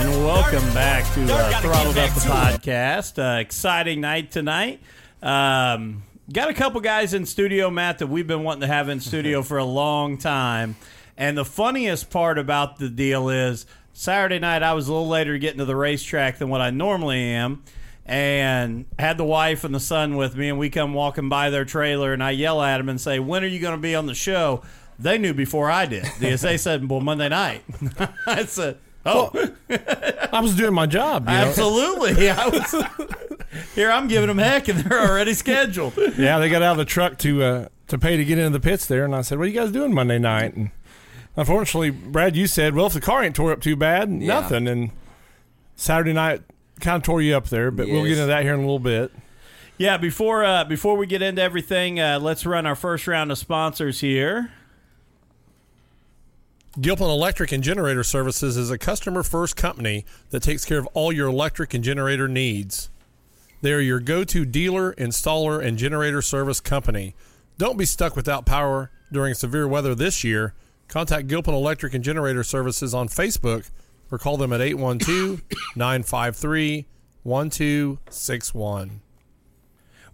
And welcome back to uh, Throttled Up the back to it. podcast. Uh, exciting night tonight. Um, got a couple guys in studio, Matt, that we've been wanting to have in studio for a long time. And the funniest part about the deal is Saturday night I was a little later getting to the racetrack than what I normally am. And had the wife and the son with me, and we come walking by their trailer, and I yell at them and say, "When are you going to be on the show?" They knew before I did. Because they said, "Well, Monday night." I said, "Oh, I was doing my job. You know? Absolutely. I was here. I'm giving them heck, and they're already scheduled. Yeah, they got out of the truck to uh, to pay to get into the pits there, and I said, "What are you guys doing Monday night?" And unfortunately, Brad, you said, "Well, if the car ain't tore up too bad, nothing." And Saturday night kind of tore you up there, but we'll get into that here in a little bit. Yeah. Before uh, before we get into everything, uh, let's run our first round of sponsors here. Gilpin Electric and Generator Services is a customer first company that takes care of all your electric and generator needs. They are your go to dealer, installer, and generator service company. Don't be stuck without power during severe weather this year. Contact Gilpin Electric and Generator Services on Facebook or call them at 812 953 1261.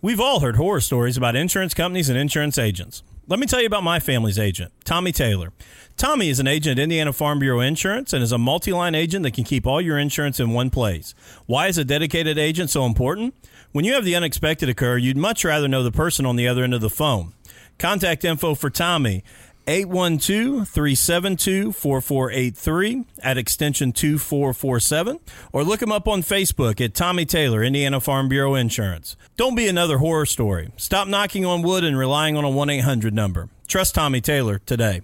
We've all heard horror stories about insurance companies and insurance agents. Let me tell you about my family's agent, Tommy Taylor. Tommy is an agent at Indiana Farm Bureau Insurance and is a multi line agent that can keep all your insurance in one place. Why is a dedicated agent so important? When you have the unexpected occur, you'd much rather know the person on the other end of the phone. Contact info for Tommy 812 372 4483 at extension 2447 or look him up on Facebook at Tommy Taylor, Indiana Farm Bureau Insurance. Don't be another horror story. Stop knocking on wood and relying on a 1 800 number. Trust Tommy Taylor today.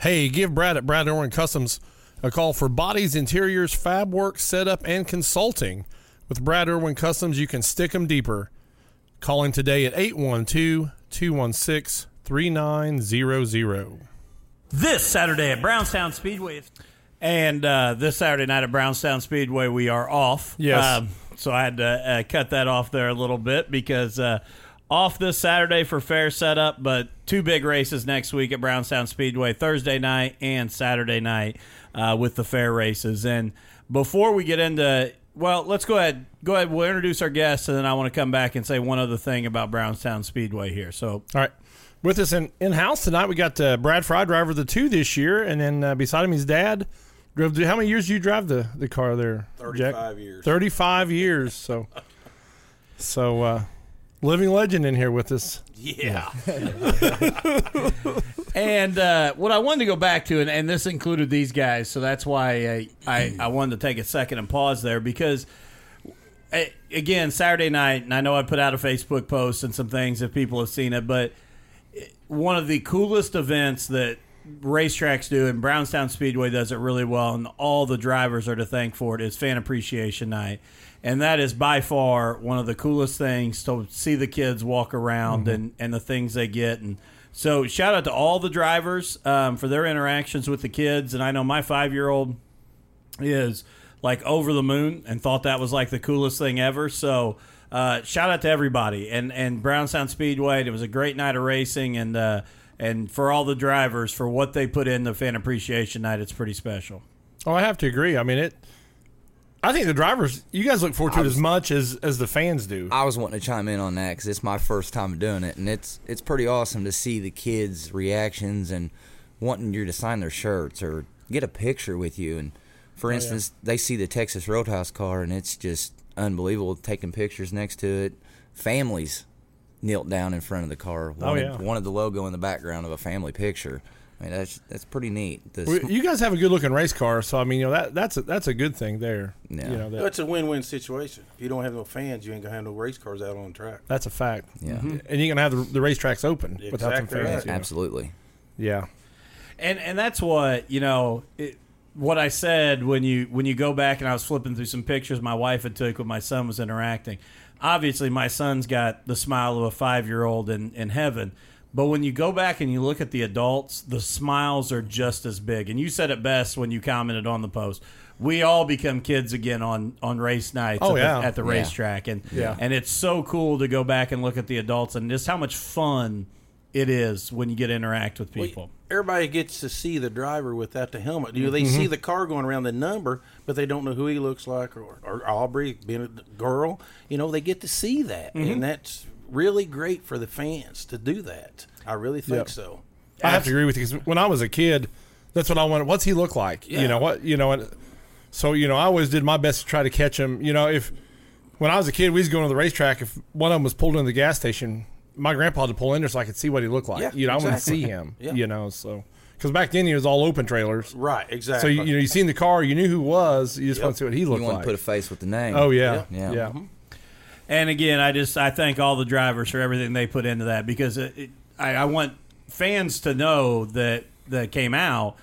Hey, give Brad at Brad Erwin Customs a call for bodies, interiors, fab work, setup, and consulting. With Brad Erwin Customs, you can stick 'em deeper. Call him today at 812 216 3900. This Saturday at Brownstown Speedway. And uh, this Saturday night at Brownstown Speedway, we are off. Yes. Um, so I had to uh, cut that off there a little bit because uh, off this Saturday for fair setup, but two big races next week at Brownstown Speedway Thursday night and Saturday night uh, with the fair races. And before we get into, well, let's go ahead. Go ahead. We'll introduce our guests, and then I want to come back and say one other thing about Brownstown Speedway here. So All right. With us in, in house tonight, we got uh, Brad Frye, driver of the two this year, and then uh, beside him, his dad. Drove the, how many years do you drive the, the car there? 35 years. 35 years. So, so uh, living legend in here with us. Yeah. and uh, what I wanted to go back to, and, and this included these guys, so that's why I, I, I wanted to take a second and pause there because, uh, again, Saturday night, and I know I put out a Facebook post and some things if people have seen it, but one of the coolest events that racetracks do, and Brownstown Speedway does it really well, and all the drivers are to thank for it, is Fan Appreciation Night. And that is by far one of the coolest things to see the kids walk around and, and the things they get. And so, shout out to all the drivers um, for their interactions with the kids. And I know my five year old is like over the moon and thought that was like the coolest thing ever. So uh, shout out to everybody and and Brownstown Speedway. It was a great night of racing and uh, and for all the drivers for what they put in the fan appreciation night. It's pretty special. Oh, I have to agree. I mean, it. I think the drivers, you guys look forward to it as much as as the fans do. I was wanting to chime in on that because it's my first time doing it, and it's it's pretty awesome to see the kids' reactions and wanting you to sign their shirts or get a picture with you. And for oh, instance, they see the Texas Roadhouse car, and it's just unbelievable. Taking pictures next to it, families knelt down in front of the car. Oh, wanted, yeah. wanted the logo in the background of a family picture. I mean, that's that's pretty neat. The Well, sm- You guys have a good looking race car, so I mean, you know that that's a, that's a good thing there. Yeah. You know that, It's a win-win situation. If you don't have no fans, you ain't gonna have no race cars out on the track. that's a fact. Yeah. Mm-hmm. and you're gonna have the, the racetracks open without some fans. right. you know. Absolutely. Yeah, And and that's what you know. It, what I said when you when you go back and I was flipping through some pictures my wife had took when my son was interacting. Obviously, my son's got the smile of a five year old in in heaven. But when you go back and you look at the adults, the smiles are just as big. And you said it best when you commented on the post. We all become kids again on, on race nights Oh, at, yeah. the, at the Yeah. racetrack. And Yeah. and it's so cool to go back and look at the adults and just how much fun it is when you get to interact with people. Everybody gets to see the driver without the helmet. You know, they Mm-hmm. see the car going around the number, but they don't know who he looks like or, or Aubrey being a girl. You know, they get to see that, Mm-hmm. and that's really great for the fans to do that. I really think Yep. so. I have to agree with you because when I was a kid, that's what I wanted. What's he look like? Yeah. You know what? You know, and so you know, I always did my best to try to catch him. You know, if when I was a kid, we was going to the racetrack. If one of them was pulled into the gas station, my grandpa had to pull in there so I could see what he looked like. Yeah, you know, I wouldn't see him. Yeah. You know, so because back then he was all open trailers. Right, So exactly. you, you know, you seen the car, you knew who was. You just Yep. want to see what he looked You looked want like. to put a face with the name. oh yeah, Yeah. yeah. Mm-hmm. And again, I just I thank all the drivers for everything they put into that because it, it, I, I want fans to know that that came out.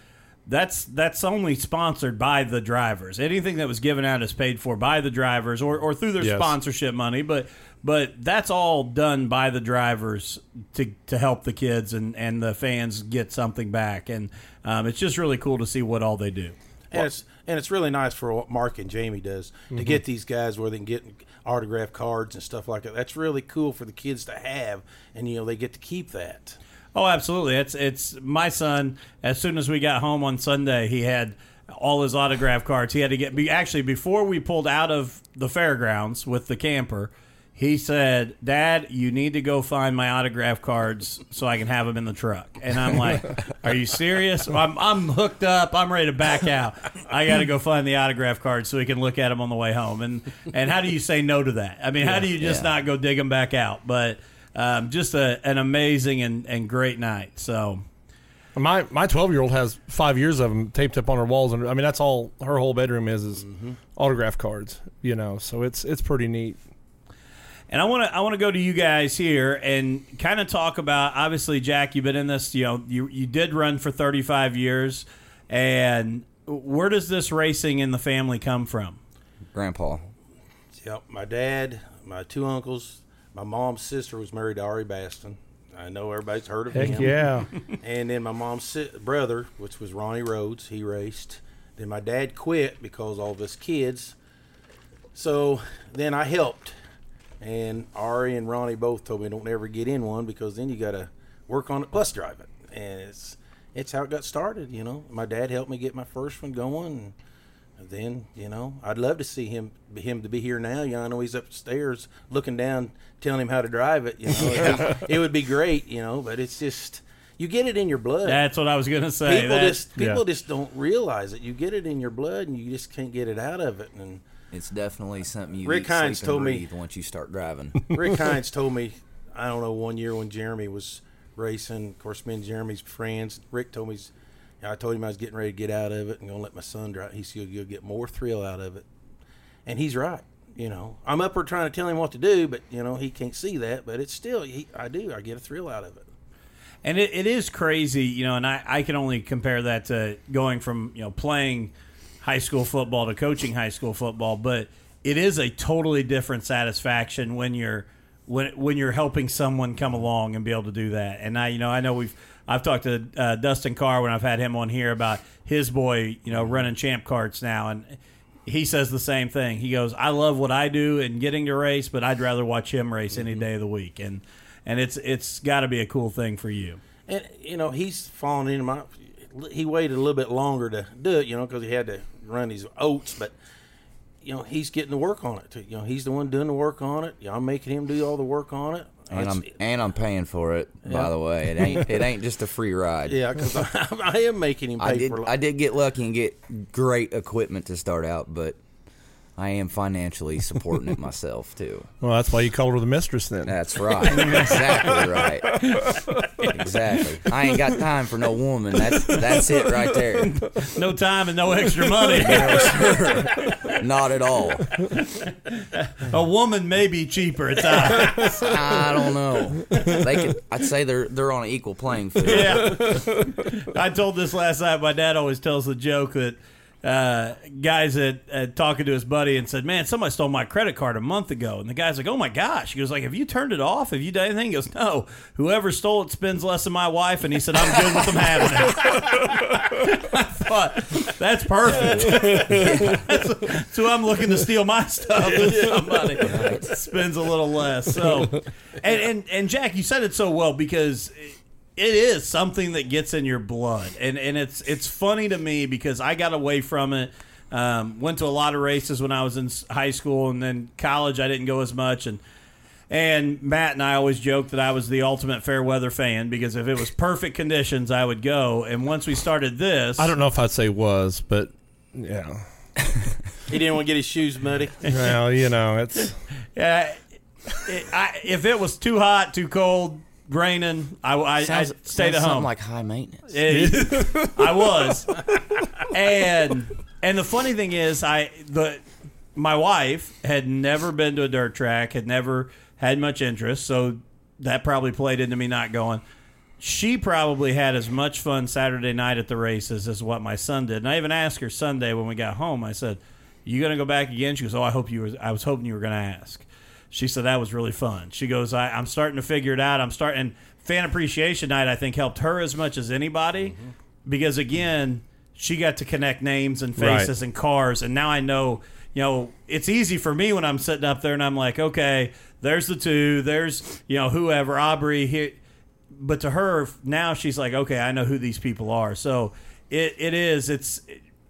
That's that's only sponsored by the drivers. Anything that was given out is paid for by the drivers or, or through their Yes. sponsorship money. But but that's all done by the drivers to to help the kids and, and the fans get something back. And um, it's just really cool to see what all they do. And it's and it's really nice for what Mark and Jamie does Mm-hmm. to get these guys where they can get autograph cards and stuff like that. That's really cool for the kids to have, and you know they get to keep that. Oh, absolutely. It's it's my son. As soon as we got home on Sunday, he had all his autograph cards. He had to get be actually before we pulled out of the fairgrounds with the camper. He said, "Dad, you need to go find my autograph cards so I can have them in the truck." And I'm like, "Are you serious? I'm I'm hooked up. I'm ready to back out. I got to go find the autograph cards so we can look at them on the way home." And and how do you say no to that? I mean, how do you just Yeah. not go dig them back out? But um, just a, an amazing and, and great night. So My my twelve year old has five years of them taped up on her walls, and I mean that's all her whole bedroom is is Mm-hmm. autograph cards. You know, so it's it's pretty neat. And I want to I want to go to you guys here and kind of talk about. Obviously, Jack, you've been in this. You know, you you did run for 35 years, and where does this racing in the family come from? Grandpa. Yep, my dad, my two uncles, my mom's sister was married to Ari Baston. I know everybody's heard of Heck him. yeah, And then my mom's si- brother, which was Ronnie Rhodes, he raced. Then my dad quit because all of us kids. So then I helped. And Ari and Ronnie both told me don't ever get in one because then you got to work on it plus drive it. And it's it's how it got started, you know. My dad helped me get my first one going. And then, you know, I'd love to see him him to be here now. You know, I know he's upstairs looking down, telling him how to drive it. You know, it, it would be great. You know, but it's just you get it in your blood. That's what I was going to say. people That- just people yeah. just don't realize it. You get it in your blood, and you just can't get it out of it. And It's definitely something you Rick eat, Hines sleep, and told me- once you start driving. Rick Hines told me, I don't know, one year when Jeremy was racing. Of course, me and Jeremy's friends. Rick told me, I told him I was getting ready to get out of it and gonna let my son drive. He said you'll get more thrill out of it, and he's right. You know, I'm up here trying to tell him what to do, but you know he can't see that. But it's still, he, I do. I get a thrill out of it. And it, it is crazy, you know, and I, I can only compare that to going from, you know, playing high school football to coaching high school football, but it is a totally different satisfaction when you're when when you're helping someone come along and be able to do that. And I, you know, I know we've I've talked to uh, Dustin Carr when I've had him on here about his boy, you know, running champ carts now, and he says the same thing. He goes, "I love what I do and getting to race, but I'd rather watch him race any day of the week." And and it's it's got to be a cool thing for you. And you know he's fallen into my. He waited a little bit longer to do it, you know, because he had to run these oats. But you know he's getting to work on it. Too. You know he's the one doing the work on it. You know, I'm making him do all the work on it. and It's- I'm and I'm paying for it. By the way, it ain't it ain't just a free ride. yeah, because I, I am making him pay I did for. I did get lucky and get great equipment to start out, but I am financially supporting it myself too. well that's why you called her the mistress then. That's right. exactly right. Exactly. I ain't got time for no woman. That's that's it right there. No time and no extra money. Not at all. a woman may be cheaper at times. I don't know. They could. I'd say they're they're on an equal playing field. Yeah. I told this last night. My dad always tells the joke that uh, guys that uh, talking to his buddy and said, "Man, somebody stole my credit card a month ago." And the guy's like, "Oh my gosh!" He goes, "Like, have you turned it off? Have you done anything?" He goes, "No. Whoever stole it spends less than my wife." And he said, "I'm good with them having it." I thought that's perfect. that's, who I'm looking to steal my stuff. is Somebody spends a little less. So, and and and Jack, you said it so well because it is something that gets in your blood, and and it's it's funny to me because I got away from it. Um, went to a lot of races when I was in high school, and then college I didn't go as much. And and Matt and I always joked that I was the ultimate fair weather fan because if it was perfect conditions, I would go. And once we started this, I don't know if I'd say was, but yeah. He didn't want to get his shoes muddy. Well, you know, it's Yeah, it, I, if it was too hot, too cold, raining, I, I, I stayed at home. like high maintenance. It- I was, and and the funny thing is, I the my wife had never been to a dirt track, had never had much interest, so that probably played into me not going. She probably had as much fun Saturday night at the races as what my son did. And I even asked her Sunday when we got home. I said, "You gonna go back again?" She goes, "Oh, I hope you were. I was hoping you were gonna ask." She said that was really fun. She goes, I, "I'm starting to figure it out. I'm starting." Fan appreciation night, I think, helped her as much as anybody mm-hmm. because again, she got to connect names and faces Right. and cars, and now I know. You know, it's easy for me when I'm sitting up there and I'm like, okay, there's the two, there's you know whoever Aubrey here, but to her now she's like, okay, I know who these people are. So it, it is. It's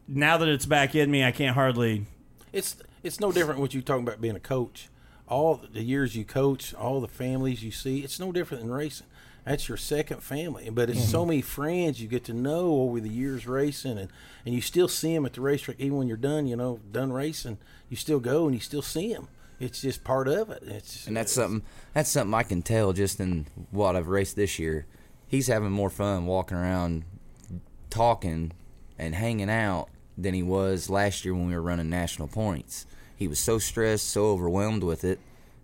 now that it's back in me, I can't hardly. It's it's no different what you talking about being a coach. All the years you coach, all the families you see, it's no different than racing. That's your second family, but it's so mm-hmm. many friends you get to know over the years racing, and, and you still see them at the racetrack even when you're done. You know, done racing, you still go and you still see them. It's just part of it. It's And that's something that's something I can tell just in what I've raced this year. He's having more fun walking around talking and hanging out than he was last year when we were running national points. He was so stressed, so overwhelmed with it.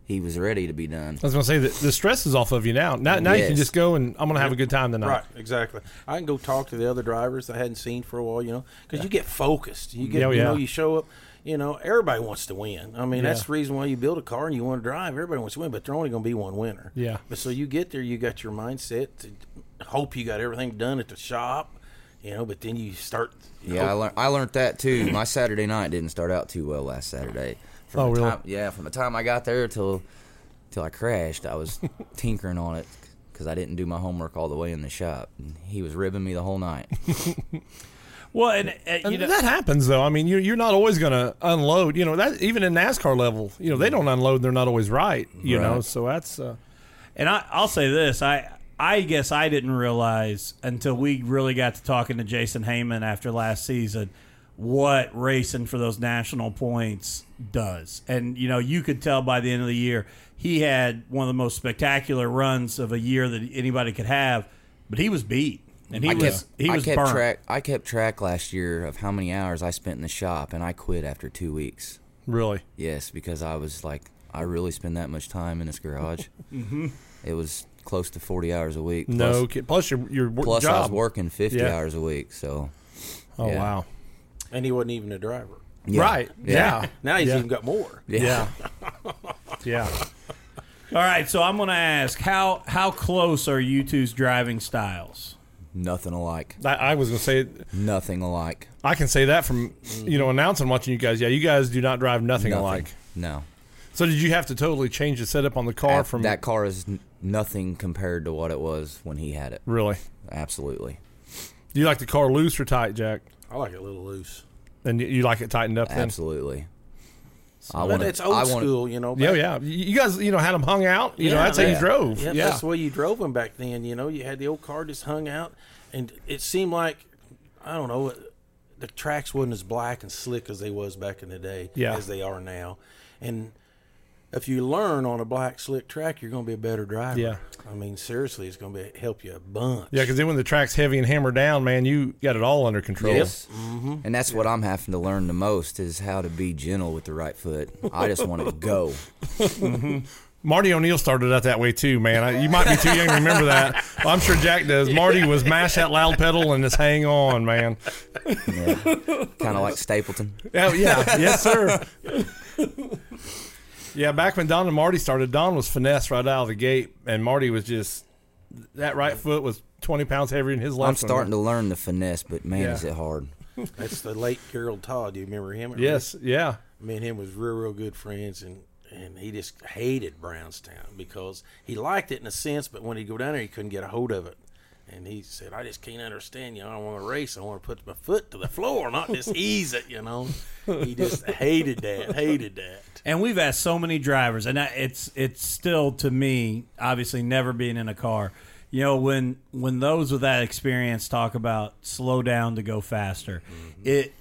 He was ready to be done. I was gonna say that the stress is off of you now. Now, now you can just go and I'm gonna have a good time tonight. Right, exactly. I can go talk to the other drivers I hadn't seen for a while, you know, because you get focused. You get, Yeah, you know, you show up. You know, everybody wants to win. I mean, that's the reason why you build a car and you want to drive. Everybody wants to win, but there's only going to be one winner. Yeah. But so you get there, you got your mindset to hope you got everything done at the shop. You know, but then you start. Yeah, I learned I learned that too. My Saturday night didn't start out too well last Saturday. From Oh, the really? Time, yeah, from the time I got there till till I crashed, I was tinkering on it because I didn't do my homework all the way in the shop. And he was ribbing me the whole night. Well, and, uh, And you know, that happens though. I mean, you're you're not always gonna unload. You know that even in NASCAR level, you know they don't unload. They're not always right. You know, so that's uh, And I, I'll say this: I, I guess I didn't realize until we really got to talking to Jason Heyman after last season what racing for those national points does. And you know, you could tell by the end of the year he had one of the most spectacular runs of a year that anybody could have. But he was beat, and he I was kept, he I was kept burnt. track. I kept track last year of how many hours I spent in the shop, and I quit after two weeks. really. Yes, because I was like, I really spend that much time in this garage. mm-hmm. It was close to forty hours a week. No, Plus, kid. plus your your wor- plus I was working fifty Yeah. hours a week. So Oh yeah. wow. And he wasn't even a driver. yeah. Right. Yeah. Now he's Yeah. even got more. Yeah. yeah. All right, so I'm going to ask how how close are you two's driving styles? nothing alike. I, I was gonna say Nothing alike. I can say that from you know announcing watching you guys. Yeah, you guys do not drive nothing, Nothing. alike. No. So did you have to totally change the setup on the car That- from that car is n- nothing compared to what it was when he had it. really? Absolutely. Do you like the car loose or tight, Jack? I like it a little loose. And you- you like it tightened up then? Absolutely. I But want it's old I want school, you know. Yeah, yeah. You you guys, you know, had them hung out. You know, Yeah, that's how you drove. Yep, yeah. that's the way you drove them back then. You know, you had the old car just hung out, and it seemed like I don't know, the tracks wasn't as black and slick as they was back in the day, Yeah. as they are now. And if you learn on a black slick track, you're going to be a better driver. Yeah. I mean, seriously, it's going to be help you a bunch. Yeah, because then when the track's heavy and hammered down, man, you got it all under control. Yes. Mm-hmm. And that's what I'm having to learn the most is how to be gentle with the right foot. I just want to go. Mm-hmm. Marty O'Neill started out that way too, man. I, you might be too young to remember that. Well, I'm sure Jack does. Marty was mash that loud pedal and just hang on, man. Yeah. kind of like Stapleton. Oh yeah, yes sir. Yeah, back when Don and Marty started, Don was finesse right out of the gate, and Marty was just that right foot was 20 pounds heavier than his left. I'm starting to learn the finesse, but man, Yeah. is it hard. That's the late Gerald Todd. Do you remember him? Yes, yeah. me and him was real, real good friends, and and he just hated Brownstown because he liked it in a sense, but when he'd go down there, he couldn't get a hold of it. And he said, "I just can't understand. You I want to race. I want to put my foot to the floor, not just ease it. You know." He just hated that. Hated that. And we've asked so many drivers, and I- it's it's still to me, obviously, never being in a car. You know, when when those with that experience talk about slow down to go faster, mm-hmm. it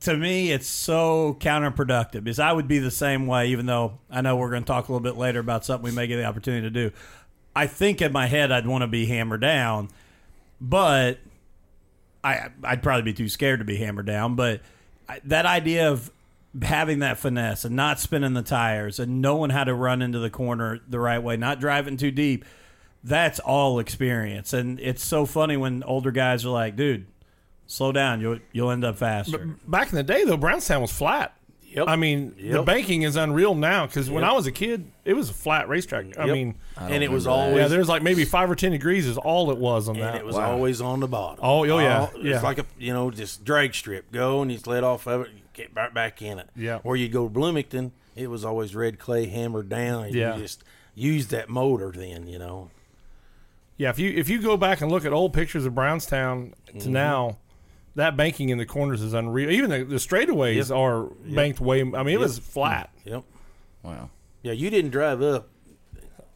to me it's so counterproductive. Because I would be the same way, even though I know we're going to talk a little bit later about something we may get the opportunity to do. I think in my head I'd want to be hammered down, but I I'd probably be too scared to be hammered down. But I, that idea of having that finesse and not spinning the tires and knowing how to run into the corner the right way, not driving too deep, that's all experience. And it's so funny when older guys are like, "Dude, slow down. You'll you'll end up faster." Back in the day, though, Brownstown was flat. Yep. I mean, the banking is unreal now because when I was a kid, it was a flat racetrack. I Yep. mean, I and it was remember that. always yeah, there's like maybe five or ten degrees is all it was on and that. it was always on the bottom. Oh, oh, yeah, All- yeah. It's like a you know just drag strip. Go and you let off of it, get right back in it. Yeah. Or you go to Bloomington, it was always red clay hammered down. And Yeah. You just use that motor then. You know. Yeah, if you if you go back and look at old pictures of Brownstown to Mm-hmm. now, that banking in the corners is unreal. Even the, the straightaways Yep. are banked way. I mean, it Yep. was flat. Yep. Wow. Yeah, you didn't drive up.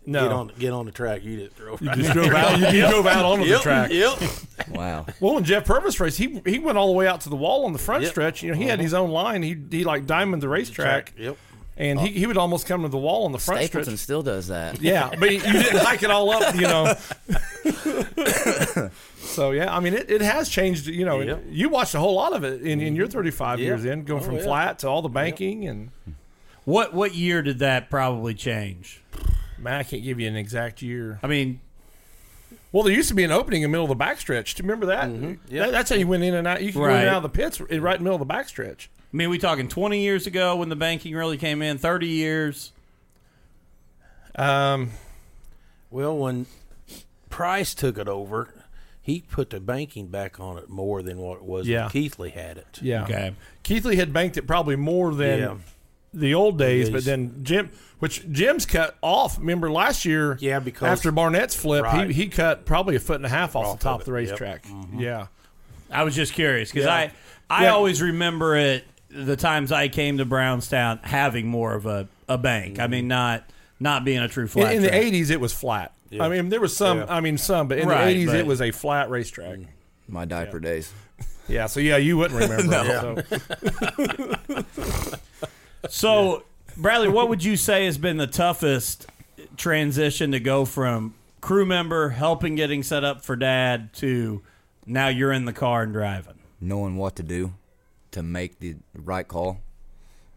No, Get on get on the track. You just drove. you right just drove out. You, you drove out onto Yep, the track. Yep. Wow. Well, when Jeff Purvis raced, he he went all the way out to the wall on the front Yep. stretch. You know, he had uh-huh. his own line. He he like diamond the racetrack, Yep. And he, he would almost come to the wall on the front Stapleton stretch. still does that. Yeah, but you didn't hike it all up, you know. so yeah, I mean, it, it has changed. You know, Yep. you watched a whole lot of it in, in your 35 Yeah. years in, going Oh, from yeah. flat to all the banking, and What what year did that probably change? man, I can't give you an exact year. I mean, Well, there used to be an opening in the middle of the backstretch. Do you remember that? Mm-hmm. That- That's how you went in and out. You could go in Right. and out of the pits right in the middle of the backstretch. I mean, we talking twenty years ago when the banking really came in, thirty years. Um, Well, when Price took it over, he put the banking back on it more than what it was Yeah. Keithley had it. yeah. Okay. Keithley had banked it probably more than Yeah. the old days, but then Jim, which Jim's cut off. Remember last year? Yeah, because- after Barnett's flip, Right. he, he cut probably a foot and a half off, Off the top of of the it, yep. racetrack. Yeah, I was just curious because Yeah. I I Yeah. always remember it the times I came to Brownstown having more of a, a bank. I mean, not not being a true flat. in the '80s it was flat. Yeah. I mean, there was some. Yeah. I mean, some, but in Right, the '80s it was a flat racetrack. My diaper days. Yeah, so yeah, you wouldn't remember. it, so. So, Bradley, what would you say has been the toughest transition to go from crew member helping getting set up for dad to now you're in the car and driving? Knowing what to do to make the right call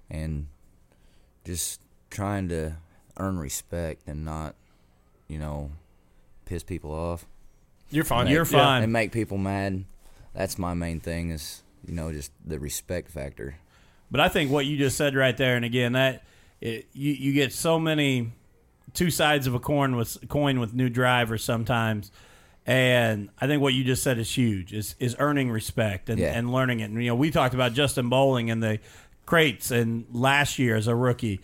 and just trying to earn respect and not, you know, piss people off. You're fine. Make- You're fine. And make people mad. That's my main thing is, you know, just the respect factor. But I think what you just said right there, and again, that it, you you get so many two sides of a coin with coin with new drivers sometimes, and I think what you just said is huge. Is is earning respect and, Yeah. and learning it. And you know, we talked about Justin Bowling and the crates, and last year as a rookie,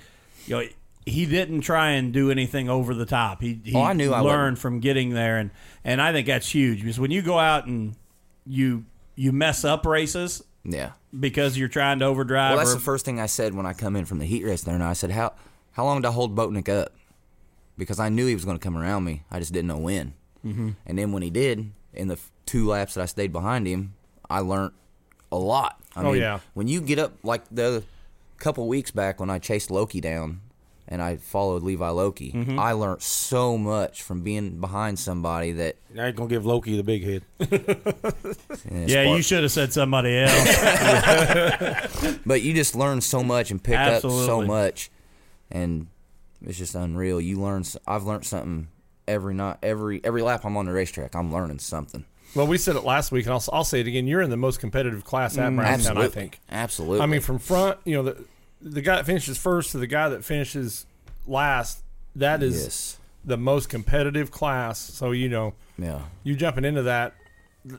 you know. He didn't try and do anything over the top. He, he Oh, I knew I learned wouldn't. from getting there, and, and I think that's huge because when you go out and you you mess up races Yeah. because you're trying to overdrive. Well, that's or- the first thing I said when I come in from the heat race there. And I said, "How how long did I hold Boatnick up?" Because I knew he was going to come around me. I just didn't know when. Mm-hmm. And then when he did, in the two laps that I stayed behind him, I learned a lot. I Oh, mean, yeah. When you get up like the couple weeks back when I chased Loki down and I followed Levi Loki, Mm-hmm. I learned so much from being behind somebody that. Now you're gonna give Loki the big head. Yeah, spark- you should have said somebody else. But you just learn so much and pick up so much, and it's just unreal. You learn. I've learned something every night, every every lap I'm on the racetrack. I'm learning something. Well, we said it last week, and I'll, I'll say it again. You're in the most competitive class at mm, Brownstown, I think. Absolutely. I mean, from front, you know, the the guy that finishes first to the guy that finishes last, that is yes, the most competitive class. So you know, yeah. you jumping into that,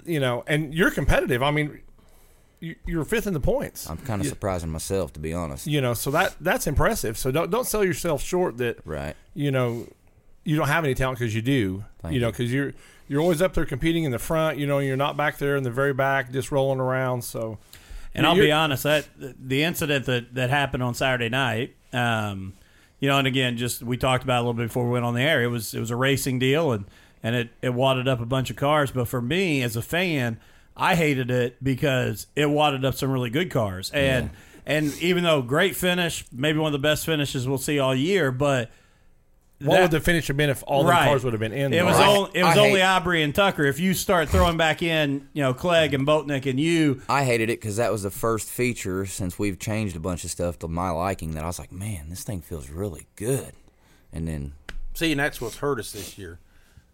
you know, and you're competitive. I mean, you, you're fifth in the points. I'm kind of surprising myself to be honest. You know, so that that's impressive. So don't don't sell yourself short that Right. you know you don't have any talent because you do. Thank you know, because you're you're always up there competing in the front. You know, you're not back there in the very back just rolling around. So And I'll be honest, that the incident that, that happened on Saturday night, um, you know, and again, just we talked about it a little bit before we went on the air. It was it was a racing deal, and and it it wadded up a bunch of cars. But for me as a fan, I hated it because it wadded up some really good cars, and and even though great finish, maybe one of the best finishes we'll see all year, but what that- would the finish have been if all the cars would have been in? It was I- only it was I only hate- Aubrey and Tucker. If you start throwing back in, you know, Clegg and Boatnick and you, I hated it because that was the first feature since we've changed a bunch of stuff to my liking that I was like, man, this thing feels really good. And then See, and that's what's hurt us this year.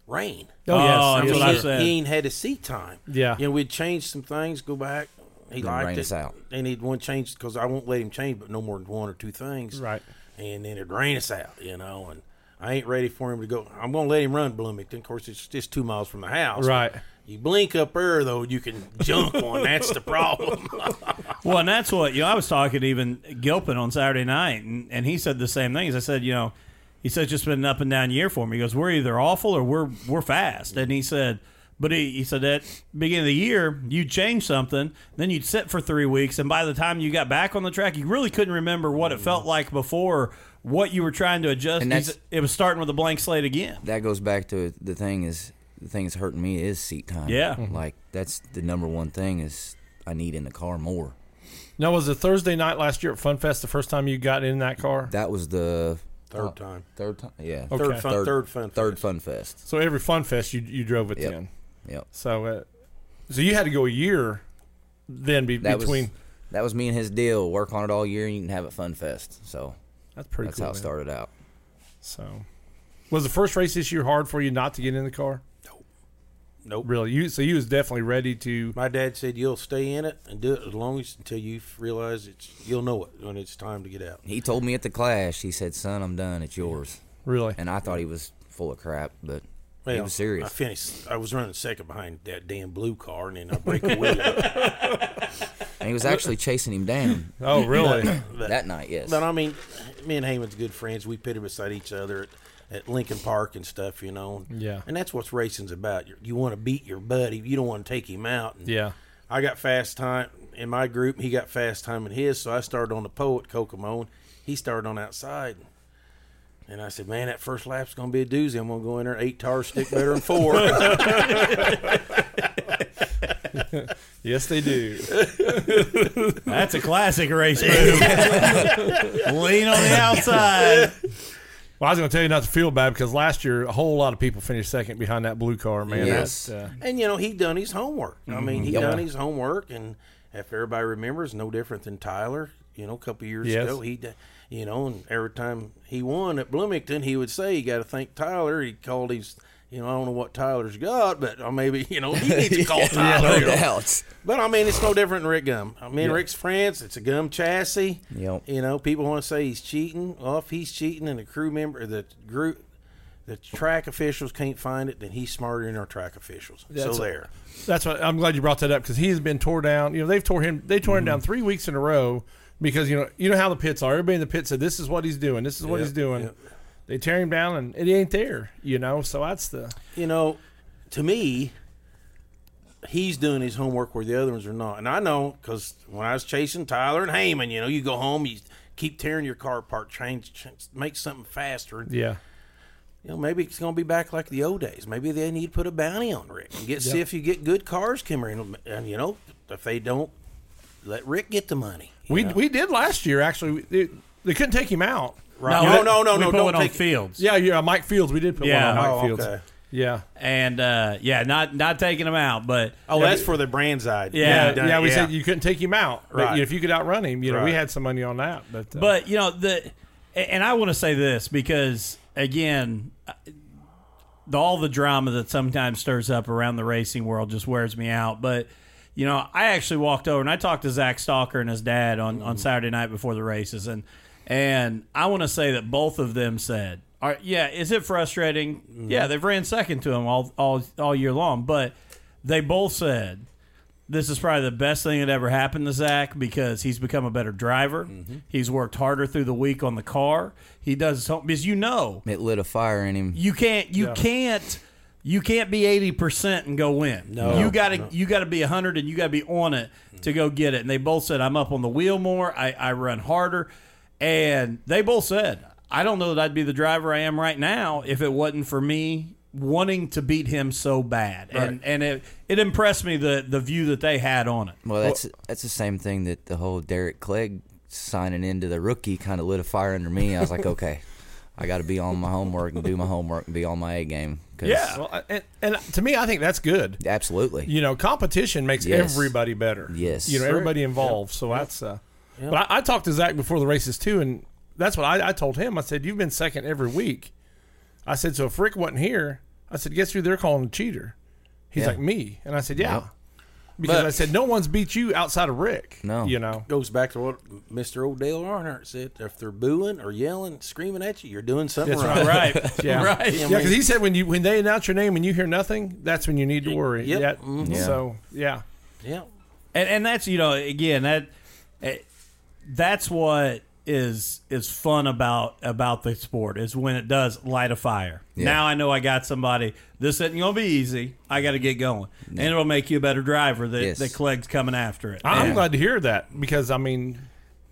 Rain. Oh, Oh, yes, that's what I said. He ain't had his seat time. Yeah. You know, we'd change some things, go back. He Then liked rain it. us out. And he'd want change because I won't let him change, but no more than one or two things. Right. And then it'd rain us out, you know. And I ain't ready for him to go. I'm going to let him run Bloomington. Of course, it's just two miles from the house. Right. You blink up there, though, you can junk one. That's the problem. Well, and that's what you know. I was talking to even Gilpin on Saturday night, and, and he said the same thing. As I said, you know, he said it's just been an up and down year for me. He goes, we're either awful or we're we're fast. And he said, but he, he said at beginning of the year you'd change something, then you'd sit for three weeks, and by the time you got back on the track, you really couldn't remember what it felt like before, what you were trying to adjust. And that's- it was starting with a blank slate again. that goes back to the thing is the thing that's hurting me is seat time. Yeah. Mm-hmm. Like that's the number one thing is I need in the car more. Now, was it Thursday night last year at FunFest the first time you got in that car? That was the Third oh, time. Third time. Yeah. Okay. Third fun. Third- Third fun. Third fun fest. So every FunFest you you drove it Yep. then. Yep. So, uh, so you had to go a year then be, That between. was that was me and his deal. Work on it all year and you can have it fun fest. So that's pretty that's cool. how it started out. So, was the first race this year hard for you not to get in the car? Nope. Nope. Really? You so you was definitely ready to. My dad said you'll stay in it and do it as long as until you realize it's you'll know it when it's time to get out. He told me at the clash, he said, Son, I'm done, it's yours. Really? And I thought he was full of crap, but he Well, was serious. I finished. I was running second behind that damn blue car, and then I break a wheel. And he was actually chasing him down Oh, really? that night, yes. but I mean, me and Heyman's good friends. We pitted beside each other at, at Lincoln Park and stuff, you know. Yeah. And that's what racing's about. You, you want to beat your buddy. You don't want to take him out. And yeah. I got fast time in my group. He got fast time in his, so I started on the pole at Kokomo. And he started on outside. And I said, "Man, that first lap's gonna be a doozy. I'm gonna go in there eight tires stick better than four. Yes, they do. That's a classic race move. Lean on the outside. Well, I was going to tell you not to feel bad because last year a whole lot of people finished second behind that blue car. Man, Yes. That's, uh, and you know, he done his homework. I mean, he Yep. done his homework, and if everybody remembers, no different than Tyler. You know, a couple years Yes. ago, he, d- you know, and every time he won at Bloomington, he would say, "You got to thank Tyler." He called his. You know, I don't know what Tyler's got, but uh, maybe you know he needs to call Tyler. no doubt. But I mean, it's no different than Rick Gum. I mean, Rick's friends. It's a gum chassis. Yep. You know, people want to say he's cheating. Well, if he's cheating and the crew member, the group, the track officials can't find it, then he's smarter than our track officials. That's- so there. that's what I'm glad you brought that up because he's been tore down. You know, they've tore him. They tore him down three weeks in a row because you know you know how the pits are. Everybody in the pit said this is what he's doing. This is what Yep, he's doing. yep. They tear him down and it ain't there. You know, so that's the You know, to me, he's doing his homework where the other ones are not. And I know because when I was chasing Tyler and Heyman, you know, you go home, you keep tearing your car apart, change, change make something faster. yeah. You know, maybe it's going to be back like the old days. Maybe they need to put a bounty on Rick and get see if you get good cars come in. And you know, if they don't, let Rick get the money. We know? we did last year actually. They, they couldn't take him out. Right. No, no, no, we no, put don't one on take- Fields. Yeah, yeah. Mike Fields. We did put Yeah. one on Mike Oh, Fields. okay. Yeah. and uh, yeah, not not taking them out, but Oh, that's for the brand side. Yeah, Yeah, done- yeah, we said you couldn't take him out. But Right. if you could outrun him, you know, we had some money on that. But, uh, But you know the And I want to say this because, again, the, all the drama that sometimes stirs up around the racing world just wears me out. But, you know, I actually walked over and I talked to Zach Stalker and his dad on, on mm. Saturday night before the races. And, and I want to say that both of them said, "Are- yeah, is it frustrating? Mm. Yeah, they've ran second to him all, all, all year long. But they both said, this is probably the best thing that ever happened to Zach because he's become a better driver. Mm-hmm. He's worked harder through the week on the car. He does so because you know It lit a fire in him. you can't you Yeah. can't you can't be eighty percent and go win. No. you got to you got to be hundred and you got to be on it to go get it. And they both said I'm up on the wheel more. I, I run harder, and they both said I don't know that I'd be the driver I am right now if it wasn't for me wanting to beat him so bad. And and it it impressed me the the view that they had on it. Well, that's that's the same thing that the whole Derek Clegg signing into the rookie kind of lit a fire under me. I was like, okay, I got to be on my homework and do my homework and be on my A game. 'Cause- Yeah. Well, and, and to me, I think that's good. absolutely. You know, competition makes Yes. everybody better. Yes. You know, Sure. everybody involved. So that's. Uh, But I, I talked to Zach before the races too, and that's what I, I told him. I said, "You've been second every week." I said, "So if Rick wasn't here, I said, guess who they're calling a cheater?" He's Yeah. like, "Me," and I said, "Yeah." Yep. Because But- I said no one's beat you outside of Rick. No. you know. Goes back to what Mr. Odell Earnhardt said. If they're booing or yelling, screaming at you, you're doing something That's right. Right. Yeah. Right. Yeah, because he said when you when they announce your name and you hear nothing, that's when you need to worry. Yep. Yeah. Mhm. Yeah. So yeah, Yeah. and and that's you know again that eh, that's what is is fun about about the sport is when it does light a fire. Yeah. Now I know I got somebody. This isn't gonna be easy. I got to get going, and it'll make you a better driver. That Yes. that Clegg's coming after it. I- I'm And- glad to hear that because I mean,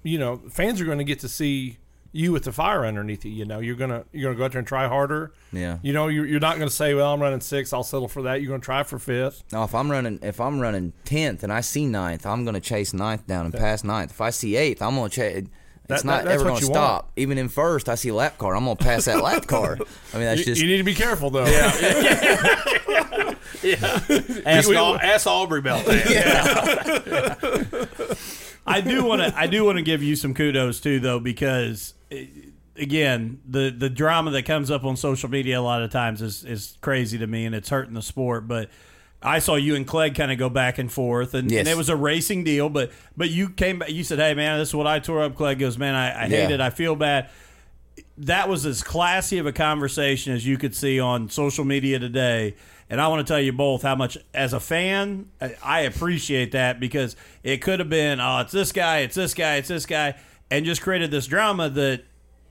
you know, fans are going to get to see you with the fire underneath you. You know, you're gonna you're gonna go out there and try harder. Yeah. You know, you're, you're not going to say, "Well, I'm running six. I'll settle for that." You're going to try for fifth. Now, if I'm running, if I'm running tenth and I see ninth, I'm going to chase ninth down and pass ninth. If I see eighth, I'm going to chase. It's That- not that- ever going to you stop. Even in first, I see a lap car. I'm going to pass that lap car. I mean, that's You, just you need to be careful though. Ask, we- Au- ask Aubrey about that. I do want to. I do want to give you some kudos too, though, because eh, again, the the drama that comes up on social media a lot of times is is crazy to me, and it's hurting the sport. But I saw you and Clegg kind of go back and forth, and, Yes. and it was a racing deal. But but you came back. You said, "Hey, man, this is what I tore up." Clegg goes, "Man, I, I hate Yeah. it. I feel bad." that was as classy of a conversation as you could see on social media today. And I want to tell you both how much, as a fan, I- I appreciate that because it could have been, oh, it's this guy, it's this guy, it's this guy, and just created this drama that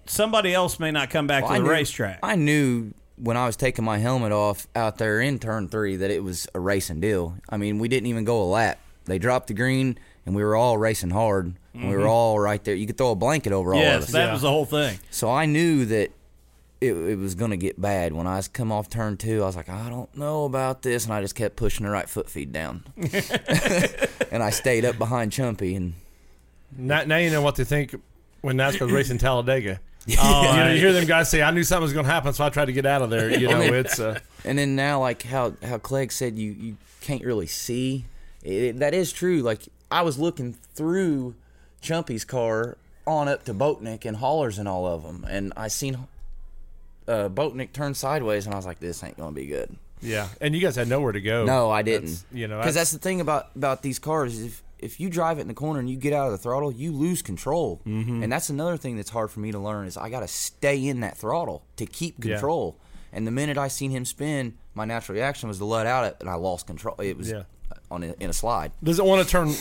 somebody else may not come back Well, to I the knew- racetrack. I knew when I was taking my helmet off out there in turn three that it was a racing deal. I mean, we didn't even go a lap. They dropped the green, and we were all racing hard. And we were mm-hmm. all right there. You could throw a blanket over all of us. yes, us. that Yeah. was the whole thing. So I knew that it, it was going to get bad. When I was come off turn two, I was like, I don't know about this, and I just kept pushing the right foot feed down. and I stayed up behind Chumpy, and Now, now you know what to think when NASCAR's racing Talladega. Oh, you, know, you hear them guys say, "I knew something was going to happen, so I tried to get out of there." You know, it's uh, and then now like how how Clegg said, you you can't really see. It, that is true. Like I was looking through Chumpy's car on up to Boatnick and Haulers and all of them, and I seen uh, Boatnick turn sideways, and I was like, this ain't gonna be good. yeah. And you guys had nowhere to go. No, I didn't. That's- you know, because that's the thing about about these cars. Is if if you drive it in the corner and you get out of the throttle, you lose control. Mm-hmm. And that's another thing that's hard for me to learn is I got to stay in that throttle to keep Yeah. control. And the minute I seen him spin, my natural reaction was to let out it, and I lost control. It was Yeah. on a, in a slide. Does it want to turn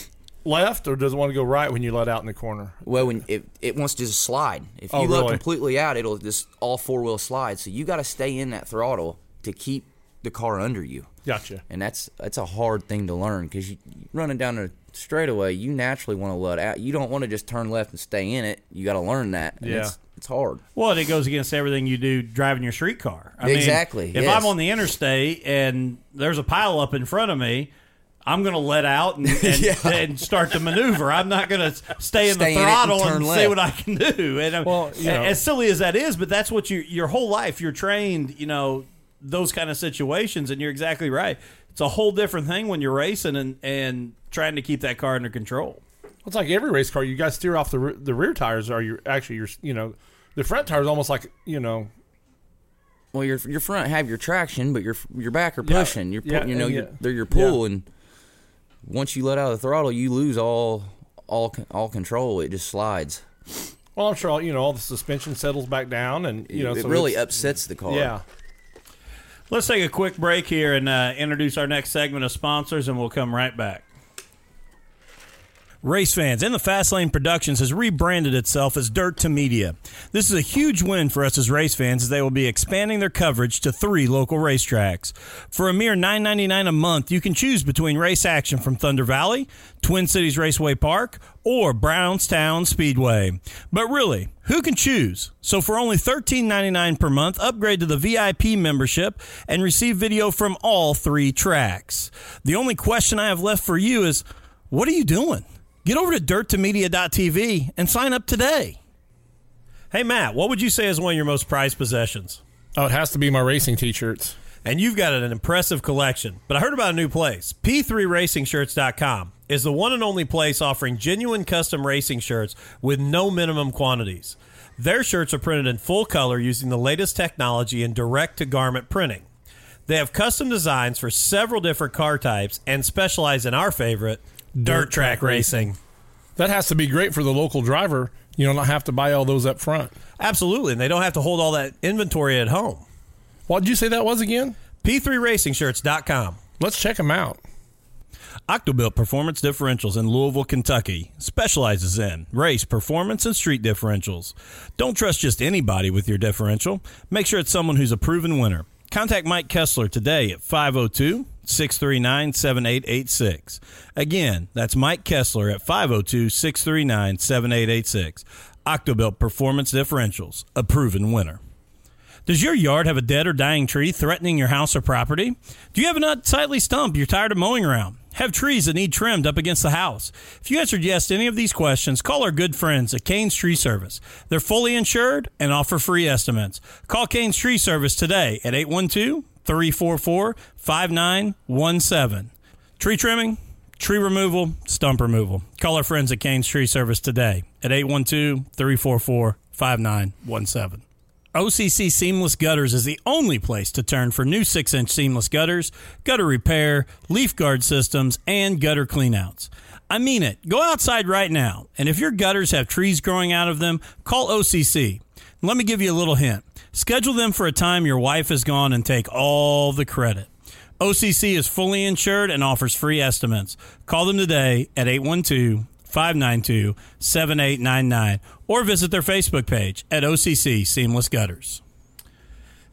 left or does it want to go right when you let out in the corner? Well, when it it wants to just slide. If you Oh, let really? completely out, it'll just all four wheel slide. So you got to stay in that throttle to keep the car under you. Gotcha. and that's that's a hard thing to learn because you running down a straightaway, you naturally want to let out. You don't want to just turn left and stay in it. You got to learn that. And Yeah. it's, it's hard. Well, and it goes against everything you do driving your street car. I mean, Exactly, if yes. I'm on the interstate and there's a pile up in front of me, I'm going to let out and, and, Yeah. and start the maneuver. I'm not going to stay in Stay the in and throttle and, turn see what I can do. And um, Well, you know- as silly as that is, but that's what you your whole life you're trained. You know those kind of situations, and you're exactly right. It's a whole different thing when you're racing and and trying to keep that car under control. It's like every race car. You guys steer off the re- the rear tires. Are you actually your you know The front tires almost like you know. Well, your your front have your traction, but your your back are Yeah, pushing. You're pu- yeah, you know and you're, yeah. they're your pull, and once you let out the throttle, you lose all all all control. It just slides. Well, I'm sure all, you know all the suspension settles back down, and you know it so really upsets the car. Yeah. Let's take a quick break here and uh, introduce our next segment of sponsors, and we'll come right back. Race fans, In the Fast Lane Productions has rebranded itself as Dirt to Media. This is a huge win for us as race fans as they will be expanding their coverage to three local racetracks. For a mere $9.99 a month, you can choose between race action from Thunder Valley, Twin Cities Raceway Park, or Brownstown Speedway. But really, who can choose? So for only $13.99 per month, upgrade to the VIP membership and receive video from all three tracks. The only question I have left for you is, what are you doing? Get over to dirttomedia.tv and sign up today. Hey Matt, what would you say is one of your most prized possessions? Oh, it has to be my racing t-shirts. And you've got an impressive collection. But I heard about a new place. P3RacingShirts.com is the one and only place offering genuine custom racing shirts with no minimum quantities. Their shirts are printed in full color using the latest technology in direct to garment printing. They have custom designs for several different car types and specialize in our favorite, dirt track racing. That has to be great for the local driver. You don't have to buy all those up front. Absolutely. And they don't have to hold all that inventory at home. What did you say that was again? P3RacingShirts.com. Let's check them out. Octobuilt Performance Differentials in Louisville, Kentucky specializes in race, performance, and street differentials. Don't trust just anybody with your differential. Make sure it's someone who's a proven winner. Contact Mike Kessler today at 502 639 7886. Again, that's Mike Kessler at 502 639 7886. Octobuilt Performance Differentials, a proven winner. Does your yard have a dead or dying tree threatening your house or property? Do you have an unsightly stump you're tired of mowing around? Have trees that need trimmed up against the house? If you answered yes to any of these questions, call our good friends at Kane's Tree Service. They're fully insured and offer free estimates. Call Kane's Tree Service today at 812 344 5917. Tree trimming, tree removal, stump removal. Call our friends at Kane's Tree Service today at 812 344 5917. OCC Seamless Gutters is the only place to turn for new 6 inch seamless gutters, gutter repair, leaf guard systems, and gutter cleanouts. I mean it. Go outside right now, and if your gutters have trees growing out of them, call OCC. Let me give you a little hint. Schedule them for a time your wife is gone and take all the credit. OCC is fully insured and offers free estimates. Call them today at 812 592 7899 or visit their Facebook page at OCC Seamless Gutters.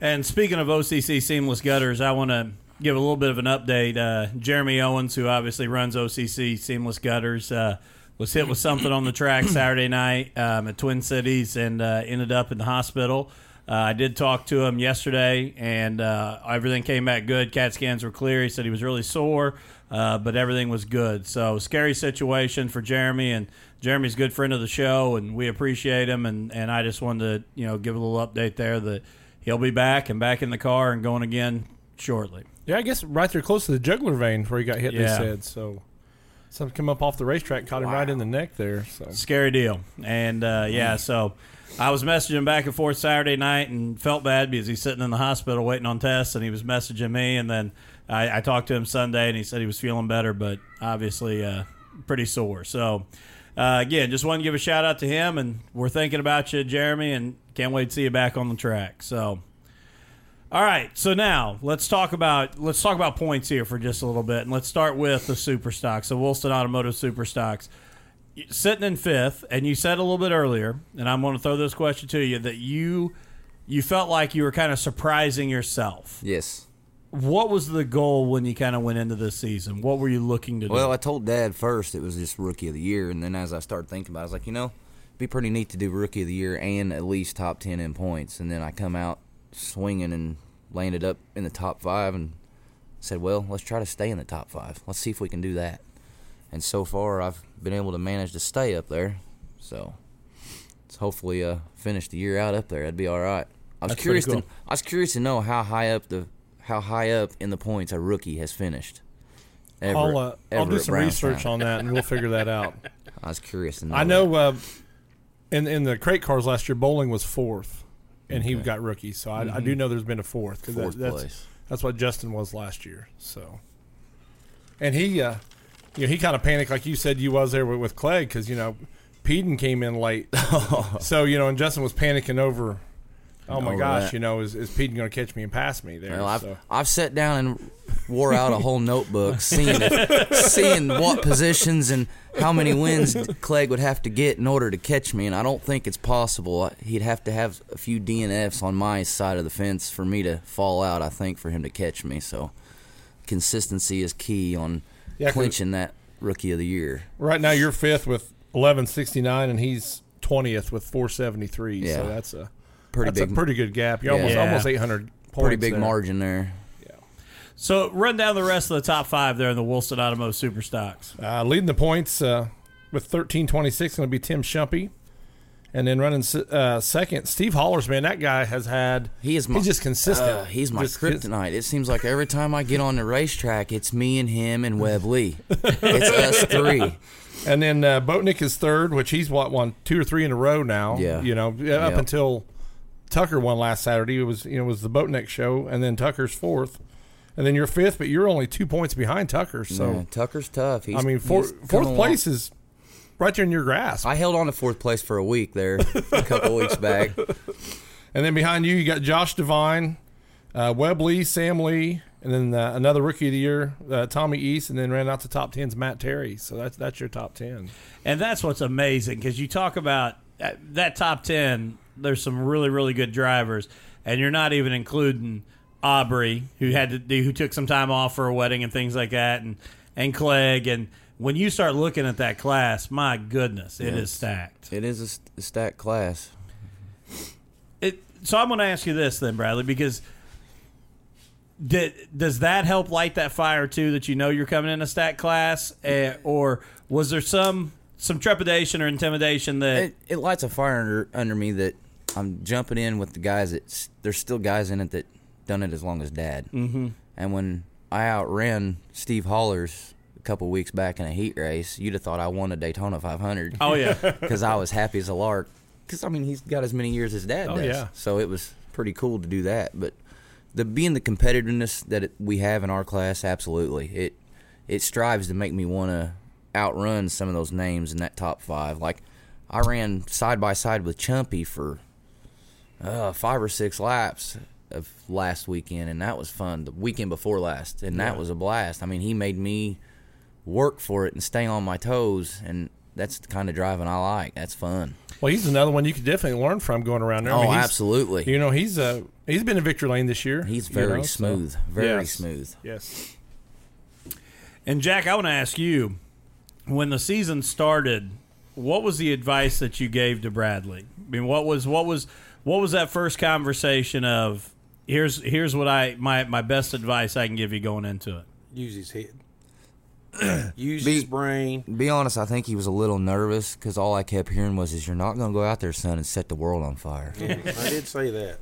And speaking of OCC Seamless Gutters, I want to give a little bit of an update. Uh, Jeremy Owens, who obviously runs OCC Seamless Gutters, uh, was hit with something on the track Saturday night um, at Twin Cities and uh, ended up in the hospital. Uh, I did talk to him yesterday, and uh, everything came back good. CAT scans were clear. He said he was really sore, uh, but everything was good. So scary situation for Jeremy, and Jeremy's a good friend of the show, and we appreciate him. And, and I just wanted to you know give a little update there that he'll be back and back in the car and going again shortly. Yeah, I guess right there close to the jugular vein where he got hit. Yeah. They said so. Something came up off the racetrack, caught him right in the neck there. So Scary deal. And uh, yeah, so I was messaging back and forth Saturday night and felt bad because he's sitting in the hospital waiting on tests, and he was messaging me. And then I, I talked to him Sunday, and he said he was feeling better, but obviously uh, pretty sore. So uh, again, just want to give a shout out to him, and we're thinking about you, Jeremy, and can't wait to see you back on the track. So. All right, so now let's talk about let's talk about points here for just a little bit, and let's start with the super stocks, the Wilson Automotive super stocks sitting in fifth, and you said a little bit earlier, and I'm going to throw this question to you that you you felt like you were kind of surprising yourself. Yes. What was the goal when you kind of went into this season? What were you looking to do? Well, I told Dad first it was just Rookie of the Year, and then as I started thinking about it, I was like, you know, it'd be pretty neat to do Rookie of the Year and at least top 10 in points. And then I come out swinging and landed up in the top five and said, well, let's try to stay in the top five. Let's see if we can do that. And so far, I've been able to manage to stay up there. So, let's hopefully uh, finish the year out up there. That'd be all right. I was That's curious pretty to I was curious to know how high up the how high up in the points a rookie has finished. I'll uh, I'll do some research on that, and we'll figure that out. I was curious to know. I know uh, in in the crate cars last year, Bowling was fourth, and he got rookie. So I, I do know there's been a fourth because Fourth that's place. that's what Justin was last year. So, and he, uh, you know, he kind of panicked like you said you was there with, with Clegg because you know, Peden came in late, so you know, and Justin was panicking over. Oh my gosh! that. You know, is, is Peden going to catch me and pass me there? Well, I've, so. I've sat down and wore out a whole notebook seeing if, seeing what positions and how many wins Clegg would have to get in order to catch me, and I don't think it's possible. He'd have to have a few DNFs on my side of the fence for me to fall out. I think for him to catch me. So consistency is key on Yeah, clinching that rookie of the year. Right now, you're fifth with 1169, and he's twentieth with 473. So that's a Pretty that's big, a pretty good gap. You're almost Yeah. almost 800 points. pretty big there. margin there. Yeah. So run down the rest of the top five there in the Wilson Automotive Super Stocks. Uh, leading the points uh, with 1326 going to be Tim Shumpy. And then running se- uh, second, Steve Hollers, man, that guy has had. He is my, he's just consistent. Uh, he's my Just cons- kryptonite. It seems like every time I get on the racetrack, it's me and him and Webb Lee. it's us three. And then uh, Boatnick is third, which he's what won two or three in a row now. Yeah. you know, up Yep. until Tucker won last Saturday. It was you know it was the Boatnick show, and then Tucker's fourth, and then you're fifth, but you're only two points behind Tucker. So Man, Tucker's tough. He's, I mean, four, he's fourth coming along. place is right there in your grasp. I held on to fourth place for a week there, a couple weeks back. And then behind you, you got Josh Devine, uh, Webb Lee, Sam Lee, and then uh, another rookie of the year, uh, Tommy East, and then ran out the top tens, Matt Terry. So that's that's your top ten. And that's what's amazing because you talk about uh, that top 10, there's some really, really good drivers, and you're not even including Aubrey, who had to do, who took some time off for a wedding and things like that, and, and Clegg. And when you start looking at that class, my goodness, it is Yeah. stacked. It is a st- stacked class. It, so I'm going to ask you this then, Bradley, because did, does that help light that fire too? That you know you're coming in a stacked class, eh, or was there some some trepidation or intimidation that It, it lights a fire under, under me that I'm jumping in with the guys that there's still guys in it that done it as long as Dad. Mm-hmm. And when I outran Steve Hollers a couple weeks back in a heat race, you'd have thought I won a Daytona 500. Oh yeah, because I was happy as a lark. Because I mean, he's got as many years as Dad Oh, does. yeah. So it was pretty cool to do that. But the being the competitiveness that it, we have in our class, absolutely, it it strives to make me want to outrun some of those names in that top five. Like I ran side by side with Chumpy for uh, five or six laps of last weekend, and that was fun. The weekend before last, and that was a blast. I mean, he made me work for it and stay on my toes, and that's the kind of driving I like. That's fun. Well, he's another one you could definitely learn from going around there. I Oh, mean, absolutely. You know, he's uh, he's been in victory lane this year. He's you very know, so- smooth, very Yes. smooth. Yes. And Jack, I want to ask you, when the season started, what was the advice that you gave to Bradley? I mean, what was what was what was that first conversation of? Here's here's what I my my best advice I can give you going into it. Use his head. Use Be- his brain. Be honest, I think he was a little nervous because all I kept hearing was, "Is you're not going to go out there, son, and set the world on fire." Yeah, I did say that.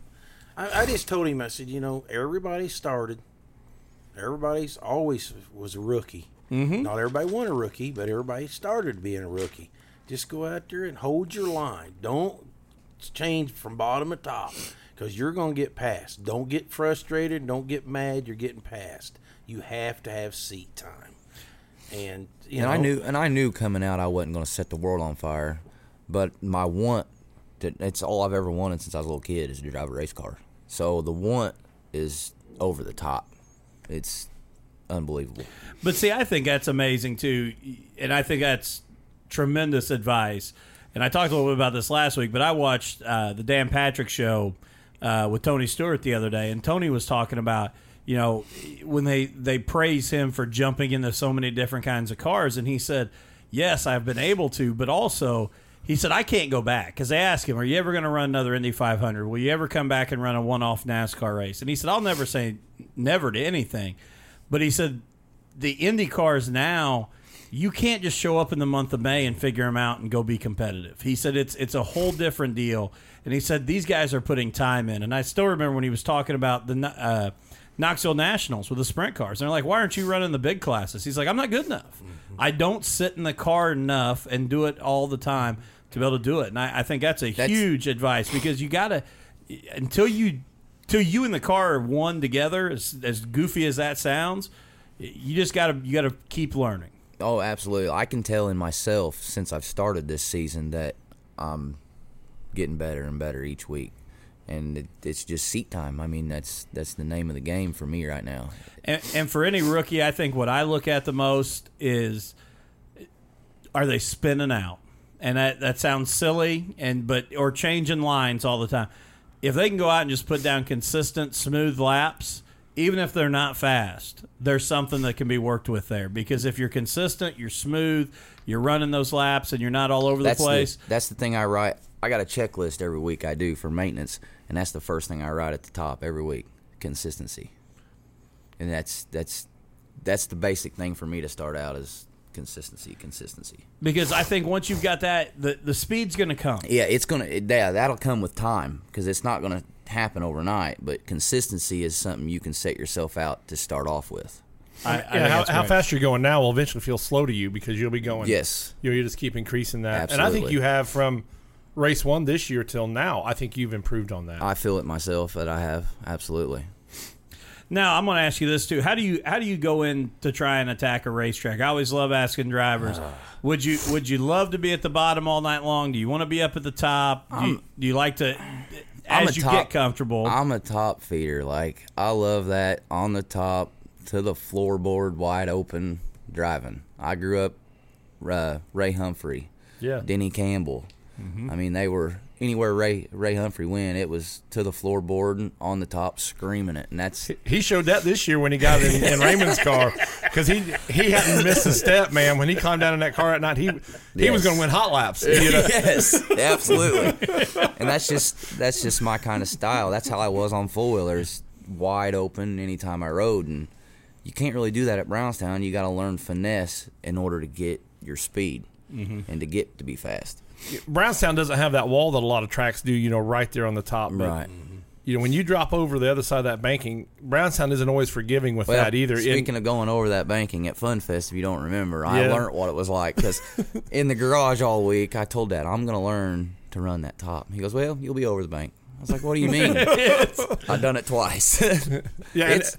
I, I just told him. I said, you know, everybody started. Everybody's always was a rookie. Mm-hmm. Not everybody won a rookie, but everybody started being a rookie. Just go out there and hold your line. Don't change from bottom to top because you're going to get passed. Don't get frustrated. Don't get mad. You're getting passed. You have to have seat time. And you and know, I knew, and I knew coming out, I wasn't going to set the world on fire. But my want, to, it's all I've ever wanted since I was a little kid, is to drive a race car. So the want is over the top. It's unbelievable. But see, I think that's amazing too, and I think that's tremendous advice. And I talked a little bit about this last week, but I watched uh, the Dan Patrick show uh, with Tony Stewart the other day, and Tony was talking about you know when they they praise him for jumping into so many different kinds of cars, and he said, "Yes, I've been able to, but also." He said, I can't go back because they asked him, Are you ever going to run another Indy 500? Will you ever come back and run a one off NASCAR race? And he said, I'll never say never to anything. But he said, the Indy cars now, you can't just show up in the month of May and figure them out and go be competitive. He said it's it's a whole different deal, and he said these guys are putting time in. And I still remember when he was talking about the uh, Knoxville Nationals with the sprint cars. And they're like, "Why aren't you running the big classes?" He's like, "I'm not good enough. I don't sit in the car enough and do it all the time to be able to do it. And I, I think that's a That's- huge advice because you got to until you until you and the car are one together. As, as goofy as that sounds, you just got to you got to keep learning. Oh, absolutely. I can tell in myself since I've started this season that I'm getting better and better each week. And it, it's just seat time. I mean, that's that's the name of the game for me right now. And, and for any rookie, I think what I look at the most is are they spinning out? And that, that sounds silly, and but or changing lines all the time. If they can go out and just put down consistent, smooth laps, even if they're not fast, there's something that can be worked with there. Because if you're consistent, you're smooth, you're running those laps, and you're not all over That's the place. that's the thing I write. I got a checklist every week I do for maintenance, and that's the first thing I write at the top every week: consistency. And that's that's that's the basic thing for me to start out is consistency, consistency. because I think once you've got that, the the speed's going to come. Yeah, it's gonna. Yeah, that'll come with time because it's not gonna happen overnight. But consistency is something you can set yourself out to start off with. I, I Yeah, how, that's how fast you're going now will eventually feel slow to you because you'll be going. Yes. you know, you just keep increasing that, and I think you have from race one this year till now. I think you've improved on that. I feel it myself that I have absolutely. Now I'm going to ask you this too: How do you how do you go in to try and attack a racetrack? I always love asking drivers: Would you would you love to be at the bottom all night long? Do you want to be up at the top? Do you, do you like to I'm as a you top- get comfortable? I'm a top feeder. Like I love that on the top to the floorboard, wide open driving. I grew up uh, Ray Humphrey, yeah, Denny Campbell. I mean, they were anywhere Ray Ray Humphrey went. It was to the floorboard and on the top, screaming it, and that's he showed that this year when he got in, in Raymond's car because he he hadn't missed a step, man. When he climbed down in that car at night, he he was going to win hot laps. You know? yes, absolutely. and that's just that's just my kind of style. That's how I was on four wheelers, wide open anytime I rode, and you can't really do that at Brownstown. You got to learn finesse in order to get your speed mm-hmm. and to get to be fast. Brownstown doesn't have that wall that a lot of tracks do. You know, right there on the top. But, Right. Mm-hmm. You know, when you drop over the other side of that banking, Brownstown isn't always forgiving with Well, that either. In- Speaking of going over that banking at Fun Fest, if you don't remember, I Yeah. learned what it was like because in the garage all week, I told Dad I'm going to learn to run that top. He goes, "Well, you'll be over the bank." I was like, "What do you mean?" I've done it twice. yeah, it's-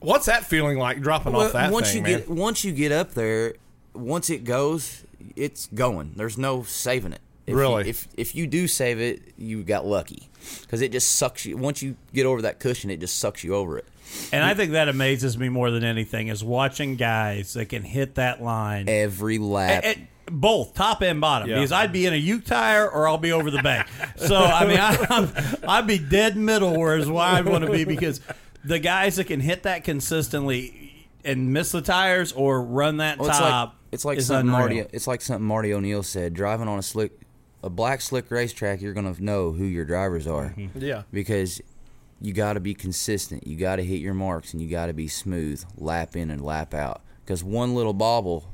what's that feeling like dropping Well, off that once thing, you man? get once you get up there, once it goes, it's going. There's no saving it. If Really? You, if if you do save it, you got lucky because it just sucks you. Once you get over that cushion, it just sucks you over it. and I think that amazes me more than anything is watching guys that can hit that line. Every lap. At- both top and bottom Yeah. because I'd be in a Uke tire or I'll be over the bank. So I mean, I, I'm, I'd be dead middle, whereas where I want to be because the guys that can hit that consistently and miss the tires or run that Well, it's like top, it's like is something unreal. Marty. It's like something Marty O'Neill said. Driving on a slick, a black slick racetrack, you're gonna know who your drivers are mm-hmm. yeah, because you got to be consistent. You got to hit your marks, and you got to be smooth, lap in and lap out. Because one little bobble,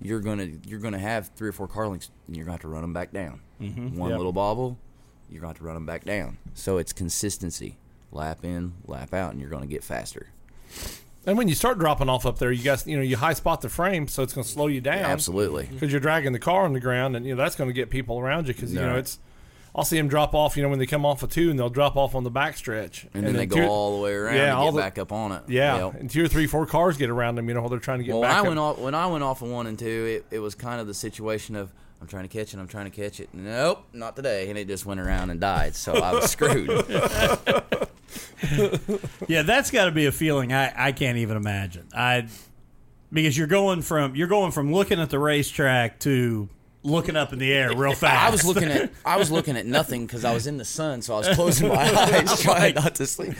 you're gonna you're gonna have three or four car links, and you're gonna have to run them back down. Mm-hmm. One Yep. little bobble, you're gonna have to run them back down. So it's consistency, lap in, lap out, and you're gonna get faster. And when you start dropping off up there, you guys, you know, you high spot the frame, so it's going to slow you down. Absolutely. Mm-hmm. because you're dragging the car on the ground, and you know that's going to get people around you because you know it's. I'll see them drop off, you know, when they come off a two, and they'll drop off on the back stretch, And, then they go all the way around Yeah, all get the- back up on it. Yeah, Yep. and two or three, four cars get around them, you know, while they're trying to get Well, back. I up. went off when I went off of one and two, it, it was kind of the situation of I'm trying to catch it, I'm trying to catch it. Nope, not today, and it just went around and died. So I was screwed. Yeah, that's got to be a feeling I, I can't even imagine. I because you're going from you're going from looking at the racetrack to looking up in the air real fast. I was looking at I was looking at nothing because I was in the sun, so I was closing my eyes, trying not to sleep.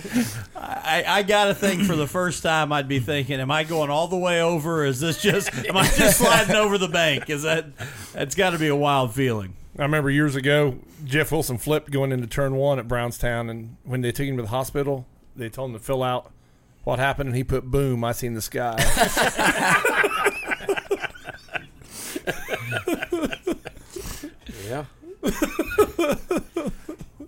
I, I got to think for the first time I'd be thinking, am I going all the way over? Is this just am I just sliding over the bank? Is that that's got to be a wild feeling. I remember years ago, Jeff Wilson flipped going into turn one at Brownstown, and when they took him to the hospital, they told him to fill out what happened, and he put "boom, I seen the sky." Yeah.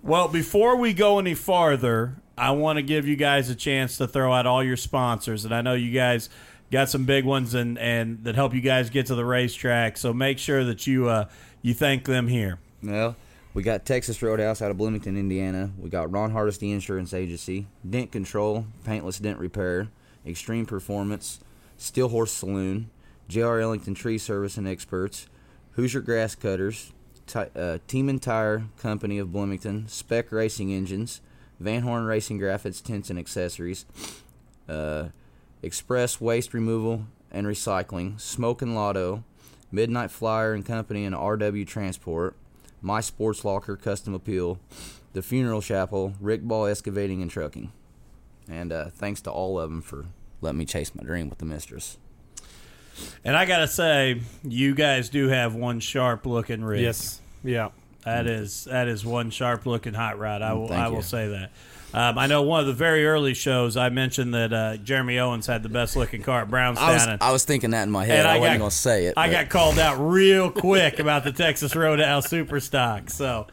Well, before we go any farther, I want to give you guys a chance to throw out all your sponsors, and I know you guys got some big ones and and that help you guys get to the racetrack. So make sure that you uh, you thank them here. Well, we got Texas Roadhouse out of Bloomington, Indiana. We got Ron Hardesty Insurance Agency, Dent Control, Paintless Dent Repair, Extreme Performance, Steel Horse Saloon, J.R. Ellington Tree Service and Experts, Hoosier Grass Cutters, Ti uh, Team and Tire Company of Bloomington, Spec Racing Engines, Van Horn Racing Graphics Tents and Accessories, uh, Express Waste Removal and Recycling, Smoke and Lotto, Midnight Flyer and Company and RW Transport, My Sports Locker Custom Appeal, The Funeral Chapel, Rick Ball Excavating and Trucking. And uh, thanks to all of them for letting me chase my dream with the mistress. And I gotta say, you guys do have one sharp looking rig. Yes. Yeah. That is that is one sharp looking hot rod. I will Thank I will you. say that. Um, I know one of the very early shows I mentioned that uh, Jeremy Owens had the best looking car at Brownstown. I was, and- I was thinking that in my head. I, I wasn't going to say it. I but- got called out real quick about the Texas Roadhouse Superstock. So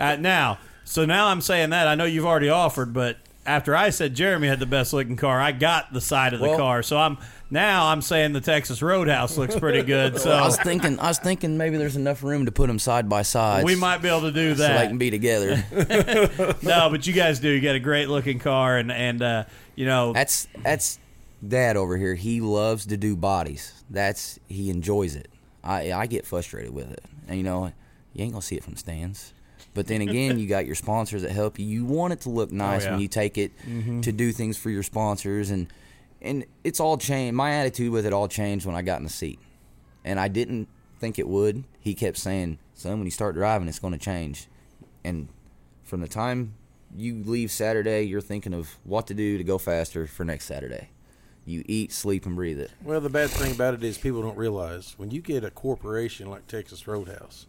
uh, now, so now I'm saying that I know you've already offered, but after I said Jeremy had the best looking car, I got the side of the Well- car. So I'm now I'm saying the Texas Roadhouse looks pretty good. So I was thinking. I was thinking maybe there's enough room to put them side by side. we might be able to do that. so they can be together. no, but you guys do. You got a great looking car, and and uh, you know That's that's dad over here. He loves to do bodies. That's he enjoys it. I I get frustrated with it, and you know you ain't gonna see it from stands. But then again, you got your sponsors that help you. You want it to look oh, nice yeah. when you take it mm-hmm. to do things for your sponsors, and and it's all changed. My attitude with it all changed when I got in the seat, and I didn't think it would. He kept saying, "Son, when you start driving, it's going to change," and from the time you leave Saturday, you're thinking of what to do to go faster for next Saturday. You eat, sleep, and breathe it. Well, the bad thing about it is people don't realize when you get a corporation like Texas Roadhouse,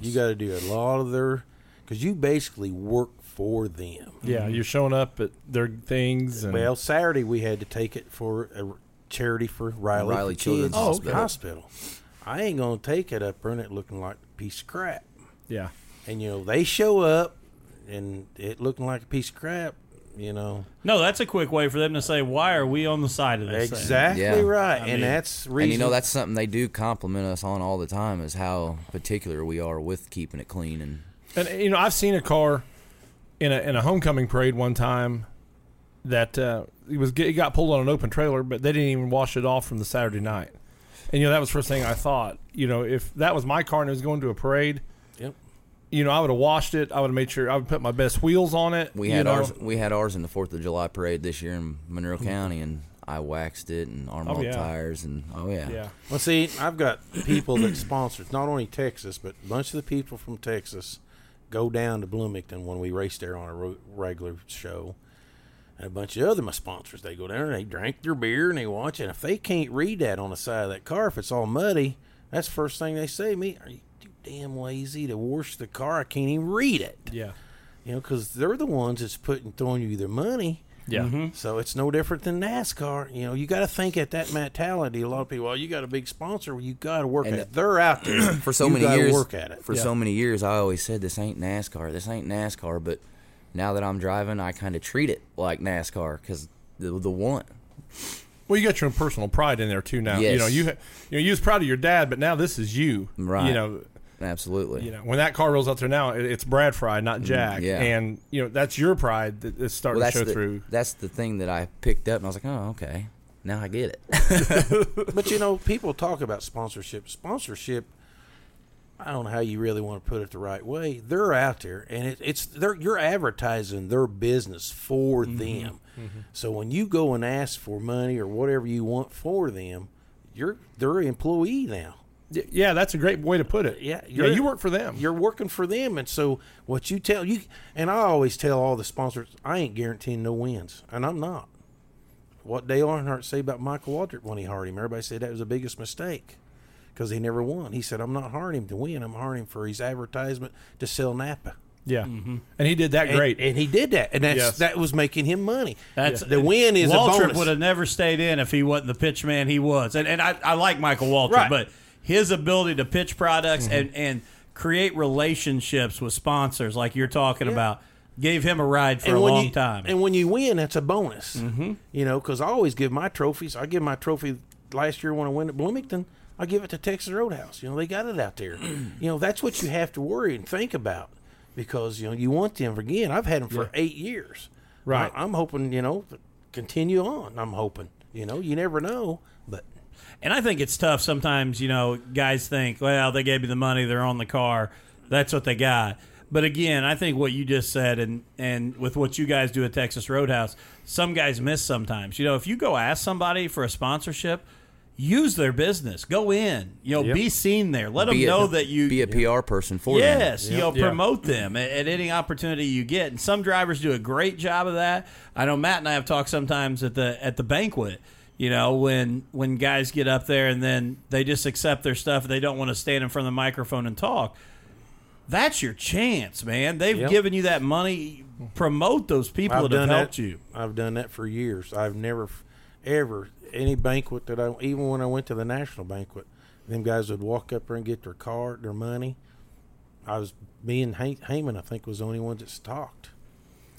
you got to do a lot of their because you basically work for them. Yeah. Mm-hmm. You're showing up at their things. And, Well, Saturday we had to take it for a charity for Riley, Riley for Children's oh, Kids Hospital. Hospital. I ain't gonna take it up there and it looking like a piece of crap. yeah. And you know they show up and it looking like a piece of crap. You know no, that's a quick way for them to say why are we on the side of this? thing? exactly Yeah. right, I and mean- that's reason. And you know that's something they do compliment us on all the time is how particular we are with keeping it clean and And you know, I've seen a car in a in a homecoming parade one time that uh, it was it got pulled on an open trailer, but they didn't even wash it off from the Saturday night. And you know, that was the first thing I thought. You know, if that was my car and it was going to a parade, Yep. you know, I would have washed it. I would have made sure I would put my best wheels on it. we had know. ours we had ours in the Fourth of July parade this year in Monroe County and I waxed it and arm Oh, yeah. tires and oh yeah. Yeah. Well, see, I've got people that sponsors not only Texas, but a bunch of the people from Texas go down to Bloomington when we race there on a ro- regular show. And a bunch of other my sponsors, they go down and they drink their beer and they watch. And if they can't read that on the side of that car, if it's all muddy, that's the first thing they say to me. Are you too damn lazy to wash the car? I can't even read it. Yeah. You know, because they're the ones that's putting throwing you their money. Yeah. Mm-hmm. So it's no different than NASCAR. You know, you got to think at that mentality. A lot of people, well, you got a big sponsor. Well, you got to work And at it. They're out there For so You many gotta years Work at it. For Yeah. so many years I always said this ain't NASCAR. This ain't NASCAR, but now that I'm driving, I kind of treat it like NASCAR cuz the the one Well, you got your own personal pride in there too. Now, you know, you you know, you was proud of your dad, but now this is you. Right. You know, absolutely. you know, when that car rolls out there now, it, it's Brad Frye, not Jack. Mm, yeah. And you know, that's your pride that is starting well, to show the, through. that's the thing that I picked up and I was like, "Oh, okay. Now I get it." But you know, people talk about sponsorship. Sponsorship. I don't know how you really want to put it the right way. They're out there, and it, it's they're you're advertising their business for them. So when you go and ask for money or whatever you want for them, you're they're employee now. Y- Yeah, that's a great way to put it. Yeah, yeah, you're- work for them. You're working for them, and so what you tell you, and I always tell all the sponsors, I ain't guaranteeing no wins, and I'm not. What Dale Earnhardt say about Michael Waltrip when he hired him? Everybody said that was the biggest mistake because he never won. He said, "I'm not hiring him to win. I'm hiring him for his advertisement to sell Napa." yeah, mm-hmm. and he did that great. and he did that, and that's Yes. that was making him money. That's the win is a Waltrip bonus. would have never stayed in if he wasn't the pitch man he was. And and I, I like Michael Waltrip, Right. but his ability to pitch products Mm-hmm. and, and create relationships with sponsors like you're talking about gave him a ride for a long you, time. And when you win, that's a bonus. Mm-hmm. You know, because I always give my trophies. I give my trophy last year when I went at Bloomington. I give it to Texas Roadhouse. You know, they got it out there. you know, that's what you have to worry and think about because you know you want them again. I've had them for eight years. Right. I, I'm hoping you know continue on. I'm hoping. You know, you never know, And I think it's tough sometimes, you know, guys think, well, they gave me the money, they're on the car, that's what they got. But again, I think what you just said and and with what you guys do at Texas Roadhouse, some guys miss sometimes. You know, if you go ask somebody for a sponsorship, use their business. Go in, you know, Yep. be seen there. Let Be them a- know that you be a PR person for them. Yes, you know, Yeah. promote them at, at any opportunity you get. And some drivers do a great job of that. I know Matt and I have talked sometimes at the at the banquet. You know, when when guys get up there and then they just accept their stuff, they don't want to stand in front of the microphone and talk. That's your chance, man. They've Yep. given you that money. Promote those people I've that have done helped that. you. I've done that for years. I've never, ever any banquet that I even when I went to the national banquet, them guys would walk up there and get their card, their money. I was me and Hay- Heyman, I think, was the only ones that talked.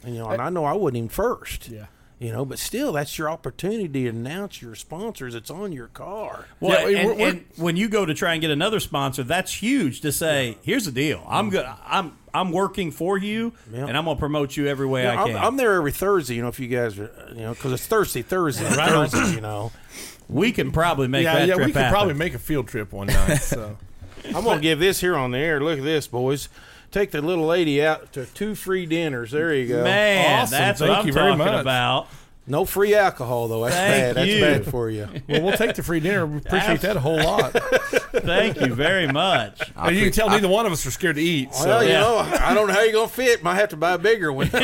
And you know, and I know I wasn't even first. Yeah. You know, but still, that's your opportunity to announce your sponsors. It's on your car. Well, Yeah, and, we're- we're- and when you go to try and get another sponsor, that's huge to say, "Here's the deal. I'm mm. good. I'm I'm working for you, Yeah. and I'm gonna promote you every way You know, I I'm, can." I'm there every Thursday. You know, if you guys are, you know, because it's Thursday, Thursday, Thursday. You know, we can probably make yeah, that yeah, trip we can happen. probably make a field trip one night. So I'm gonna give this here on the air. Look at this, boys. Take the little lady out to two free dinners. There you go. Man, Awesome. that's Thank what I'm you very talking much. about. No free alcohol though. That's Thank bad. you. That's bad for you. well, we'll take the free dinner. We appreciate that a whole lot. Thank you very much. And you can tell neither one of us are scared to eat. So. Well, you Yeah. know, I don't know how you're gonna fit. Might have to buy a bigger one.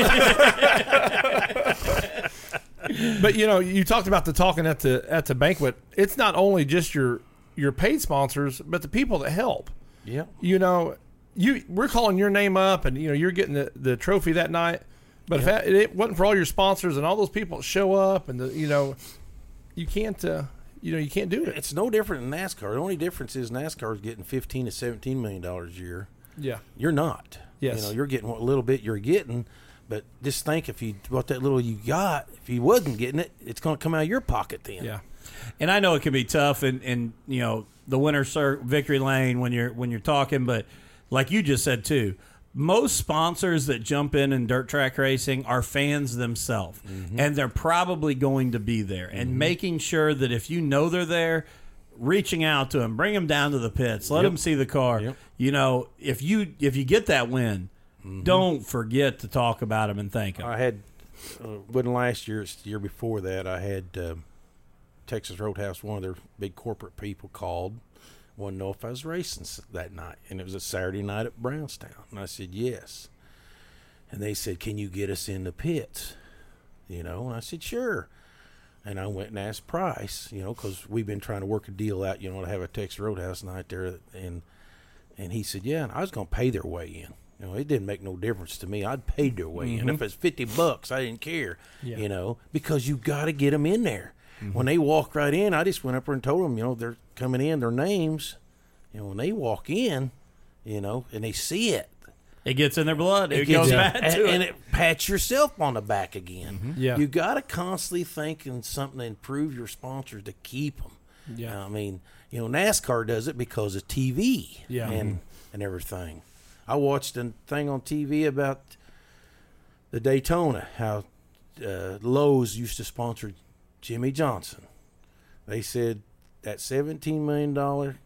But you know, you talked about the talking at the at the banquet. It's not only just your your paid sponsors, but the people that help. yeah. You know, you we're calling your name up, and you know you're getting the, the trophy that night. But if that, it wasn't for all your sponsors and all those people that show up, and the, you know, you can't uh, you know you can't do it. It's no different than NASCAR. The only difference is NASCAR is getting 15 to 17 million dollars a year. Yeah, You're not. Yes. You know, you're getting what little bit you're getting, but just think if you what that little you got, if you wasn't getting it, it's going to come out of your pocket then. yeah. And I know it can be tough, and and you know the winner cir- victory lane when you're when you're talking, but like you just said too, most sponsors that jump in in dirt track racing are fans themselves, and they're probably going to be there, and making sure that if you know they're there. Reaching out to them, bring them down to the pits, let Yep. them see the car. Yep. You know, if you if you get that win, don't forget to talk about them and thank them. I had, uh, wasn't last year, it's the year before that, I had um Texas Roadhouse, one of their big corporate people called, wanted to know if I was racing that night. And it was a Saturday night at Brownstown. And I said, yes. And they said, can you get us in the pits? You know, and I said, sure. And I went and asked Price, you know, because we've been trying to work a deal out, you know, to have a Texas Roadhouse night there. And and he said, yeah, and I was going to pay their way in. You know, it didn't make no difference to me. I'd paid their way in. Mm-hmm. If it's 50 bucks, I didn't care, Yeah. you know, because you got to get them in there. Mm-hmm. When they walk right in, I just went up there and told them, you know, they're coming in, their names. and when they walk in, you know, and they see it, It gets in their blood. It, gets- goes back and, to and it. it pats yourself on the back again. Yeah. You got to constantly think in something to improve your sponsors to keep them. Yeah. I mean, you know, NASCAR does it because of TV Yeah. and and everything. I watched a thing on TV about the Daytona, how uh, Lowe's used to sponsor Jimmie Johnson. They said that seventeen million dollar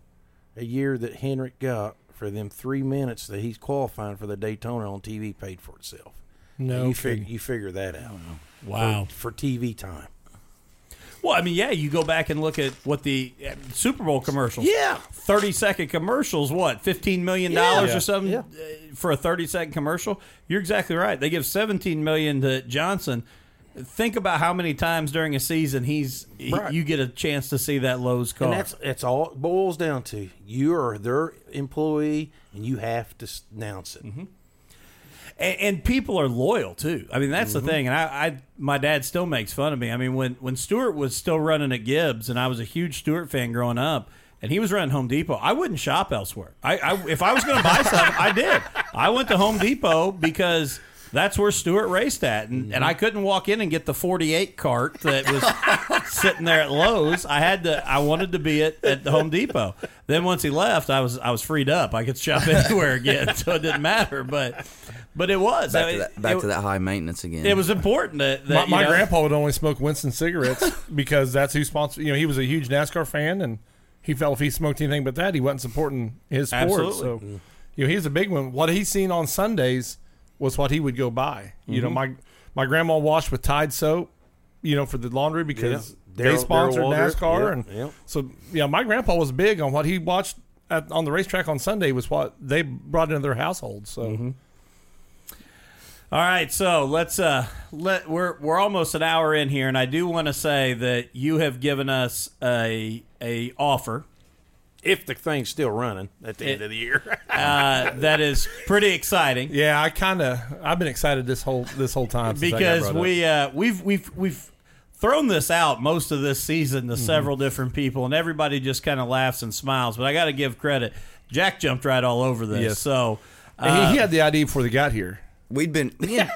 a year that Hendrick got for them three minutes that he's qualifying for the Daytona on TV paid for itself. No, you kidding. figure you figure that out. Wow. for, for TV time. Well, I mean, yeah, you go back and look at what the uh, Super Bowl commercials. Yeah. 30 second commercials, what, $15 million Yeah. or something Yeah. uh, for a 30 second commercial? You're exactly right. They give 17 million to Johnson. Think about how many times during a season he's he- Right. you get a chance to see that Lowe's car. And that's that's all it boils down to. You are their employee, and you have to s- announce it. Mm-hmm. and, and people are loyal too. I mean, that's the mm-hmm. thing. And I, I, my dad still makes fun of me. I mean, when when Stewart was still running at Gibbs, and I was a huge Stewart fan growing up, and he was running Home Depot, I wouldn't shop elsewhere. I, I if I was going to buy something, I did. I went to Home Depot because that's where Stewart raced at, and, and I mhm. couldn't walk in and get the 48 cart that was sitting there at Lowe's. I had to. I wanted to be at, at the Home Depot. Then once he left, I was I was freed up. I could shop anywhere again, so it didn't matter. But but it was Back I to that, back it, to that high maintenance again. It was important that, My, that my you know, grandpa would only smoke Winston cigarettes because that's who sponsored. You know, he was a huge NASCAR fan, and he felt if he smoked anything but that, he wasn't supporting his sport. Absolutely. So, mm-hmm. you know, he's a big one. What he's seen on Sundays was what he would go buy. You Mm-hmm. know, my my grandma washed with Tide soap. You know, for the laundry because Yeah. they Darrell- sponsored Darrell NASCAR, Yep, and yep. so yeah, my grandpa was big on what he watched at, on the racetrack on Sunday was what they brought into their household. So. Mm-hmm. All right, so let's uh let we're we're almost an hour in here, and I do want to say that you have given us a a offer if the thing's still running at the end of the year. uh, that is pretty exciting Yeah, I kind of I've been excited this whole this whole time since I got because brought up. we uh, we've we've we've thrown this out most of this season Mm-hmm. to several different people, and everybody just kind of laughs and smiles. But I got to give credit. Jack jumped right all over this, Yes. so. And uh, he, he had the idea before they got here. We'd been me and,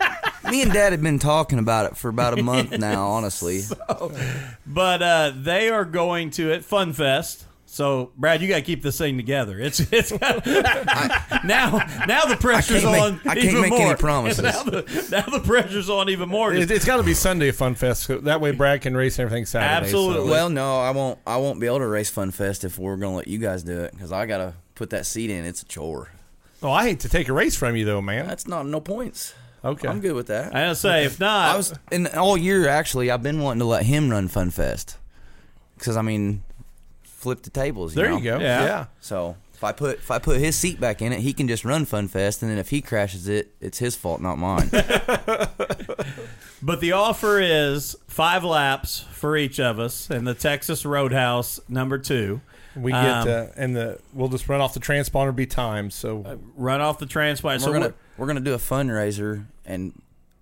me and Dad had been talking about it for about a month now. Honestly, But uh, they are going to at Fun Fest. So Brad, you got to keep this thing together. It's it's now now the pressure's I can't on make- I can't even make more. any promises. Now the, now the pressure's on even more. It, it's got to be Sunday Fun Fest. So that way Brad can race everything Saturday. Absolutely. well, no, I won't. I won't be able to race Fun Fest if we're gonna let you guys do it because I gotta put that seat in. It's a chore. Oh, I hate to take a race from you though, man. That's not no points. Okay. I'm good with that. I gotta say, if not, I was in all year actually. I've been wanting to let him run Fun Fest because I mean, flip the tables. You There know? you go. Yeah. Yeah. So if I put if I put his seat back in it, he can just run Fun Fest, and then if he crashes it, it's his fault, not mine. but the offer is five laps for each of us in the Texas Roadhouse number two. We get Um, uh, and the we'll just run off the transponder be timed. So Run off the transponder. we're So gonna we're- we're gonna do a fundraiser, and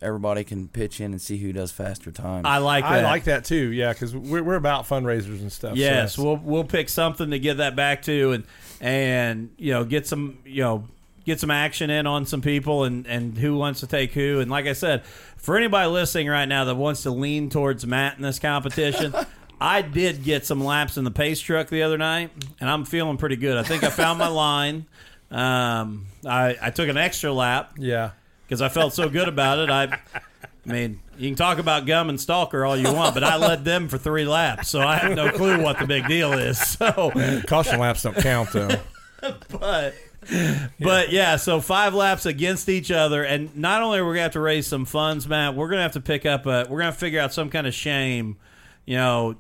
everybody can pitch in and see who does faster times. I like that. I like that too. Yeah, because we're, we're about fundraisers and stuff. Yes, that's- we'll we'll pick something to give that back to and and you know get some you know get some action in on some people and and who wants to take who and like I said, for anybody listening right now that wants to lean towards Matt in this competition. I did get some laps in the pace truck the other night, and I'm feeling pretty good. I think I found my line. Um, I, I took an extra lap yeah. Because I felt so good about it. I, I mean, you can talk about Gum and Stalker all you want, but I led them for three laps, so I have no clue what the big deal is. So, Caution laps don't count though. but but yeah, so five laps against each other, and not only are we gonna have to raise some funds, Matt, we're gonna have to pick up a, we're gonna figure out some kind of shame, you know,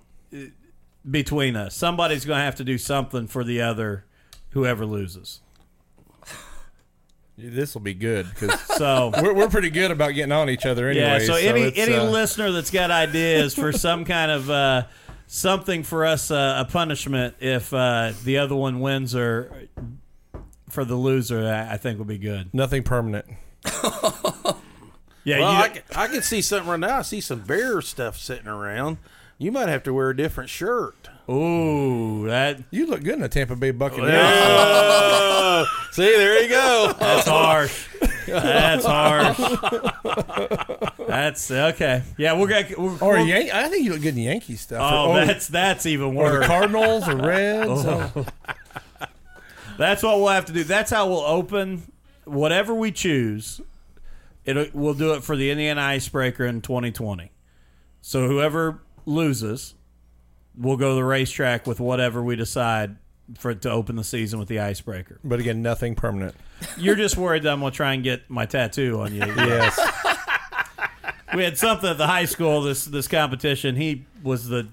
between us. Somebody's gonna have to do something for the other, whoever loses. This will be good because So. we're, we're pretty good about getting on each other anyway. Yeah, so, any any uh, listener that's got ideas for some kind of uh, something for us, uh, a punishment if uh, the other one wins or for the loser, I, I think would be good. nothing permanent. Yeah, Well, you, I, can, I can see something right now. I see some bear stuff sitting around. You might have to wear a different shirt. Ooh, that You look good in a Tampa Bay Buccaneers. Oh, see, there you go. that's harsh. That's harsh. That's okay. Yeah, we're gonna. We're, Or we're- Yan- I think you look good in Yankee stuff. Oh, or, that's that's even or the worse. Cardinals or Reds. Oh. oh. That's what we'll have to do. That's how we'll open whatever we choose. It we'll do it for the Indiana Icebreaker in 2020. So whoever loses, we'll go to the racetrack with whatever we decide for to open the season with the Icebreaker. But again, nothing permanent. You're just worried that I'm gonna try and get my tattoo on you. Yes. we had something at the high school this this competition. He was the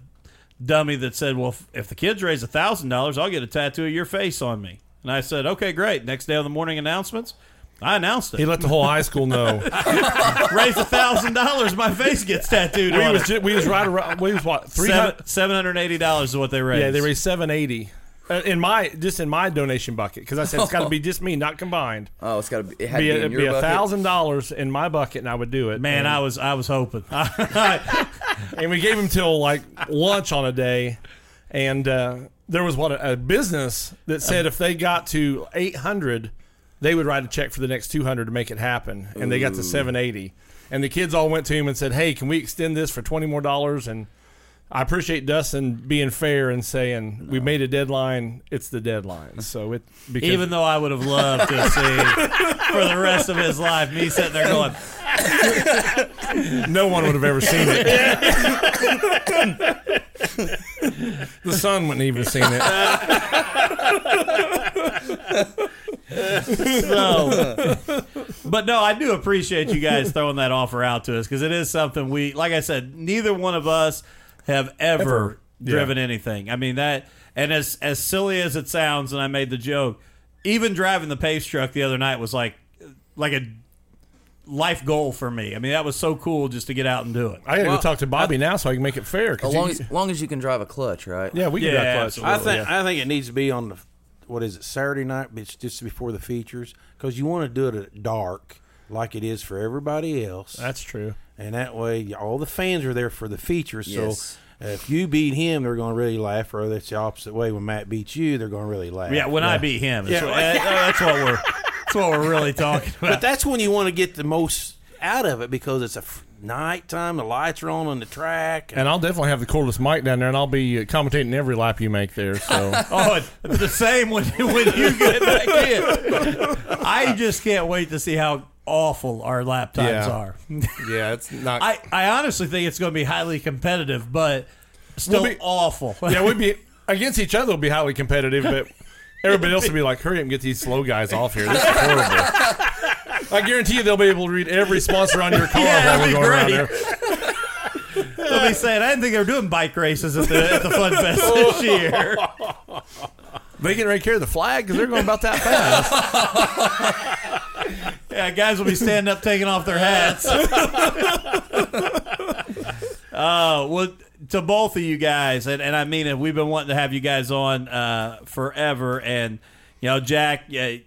dummy that said, "Well, if, if the kids raise a thousand dollars, I'll get a tattoo of your face on me." And I said, "Okay, great." Next day on the morning announcements, I announced it. he let the whole high school know. Raise a thousand dollars, my face gets tattooed we on was it. ju- we was right around. We was what three Seven hundred. seven hundred eighty dollars is what they raised. Yeah, they raised seven eighty. Uh, in my just in my donation bucket because I said it's got to be just me, not combined. oh, it's got to be. It had Be to a, be in it'd be a bucket. thousand dollars in my bucket, and I would do it. Man, and, I was I was hoping. and we gave him till like lunch on a day, and uh, there was what a, a business that said if they got to eight hundred, they would write a check for the next 200 to make it happen, and they got the 780. And the kids all went to him and said, "Hey, can we extend this for 20 more dollars?" And I appreciate Dustin being fair and saying we made a deadline. It's the deadline. So it because Even though I would have loved to see for the rest of his life me sitting there going, no one would have ever seen it. the son wouldn't even have seen it. so. But no, I do appreciate you guys throwing that offer out to us because it is something we, like I said, neither one of us have ever, Ever. Yeah. driven anything. I mean that, and as as silly as it sounds, and I made the joke, even driving the pace truck the other night was like like a life goal for me. I mean that was so cool just to get out and do it. I got to Well, go talk to Bobby now so I can make it fair. 'cause As long you- as, long as you can drive a clutch, right? yeah, we can Yeah, drive clutch. I think yeah. I think it needs to be on the what is it Saturday night, but it's just before the features because you want to do it at dark like it is for everybody else, That's true. and that way all the fans are there for the features. Yes. So if you beat him, they're going to really laugh, or that's the opposite way. When Matt beats you, they're going to really laugh. Yeah, when I beat him, that's, Yeah. what, uh, that's what we're that's what we're really talking about. But that's when you want to get the most out of it because it's a f- nighttime, the lights are on on the track. And I'll definitely have the cordless mic down there, and I'll be uh, commentating every lap you make there. So Oh, the same when when you get back in. I just can't wait to see how awful our lap times Yeah. are. yeah, it's not. I, I honestly think it's going to be highly competitive, but still We'll be- awful. yeah, we'd be against each other. Will be highly competitive, but everybody else would be like, "Hurry up and get these slow guys off here. This is horrible." I guarantee you, they'll be able to read every sponsor on your car Yeah, while we're going around there. They'll be saying, I didn't think they were doing bike races at the, at the Fun Fest this year. They ready to carry the flag because they're going about that fast. Yeah, guys will be standing up taking off their hats. uh, well, to both of you guys, and, and I mean it, we've been wanting to have you guys on uh, forever. And, you know, Jack, yeah,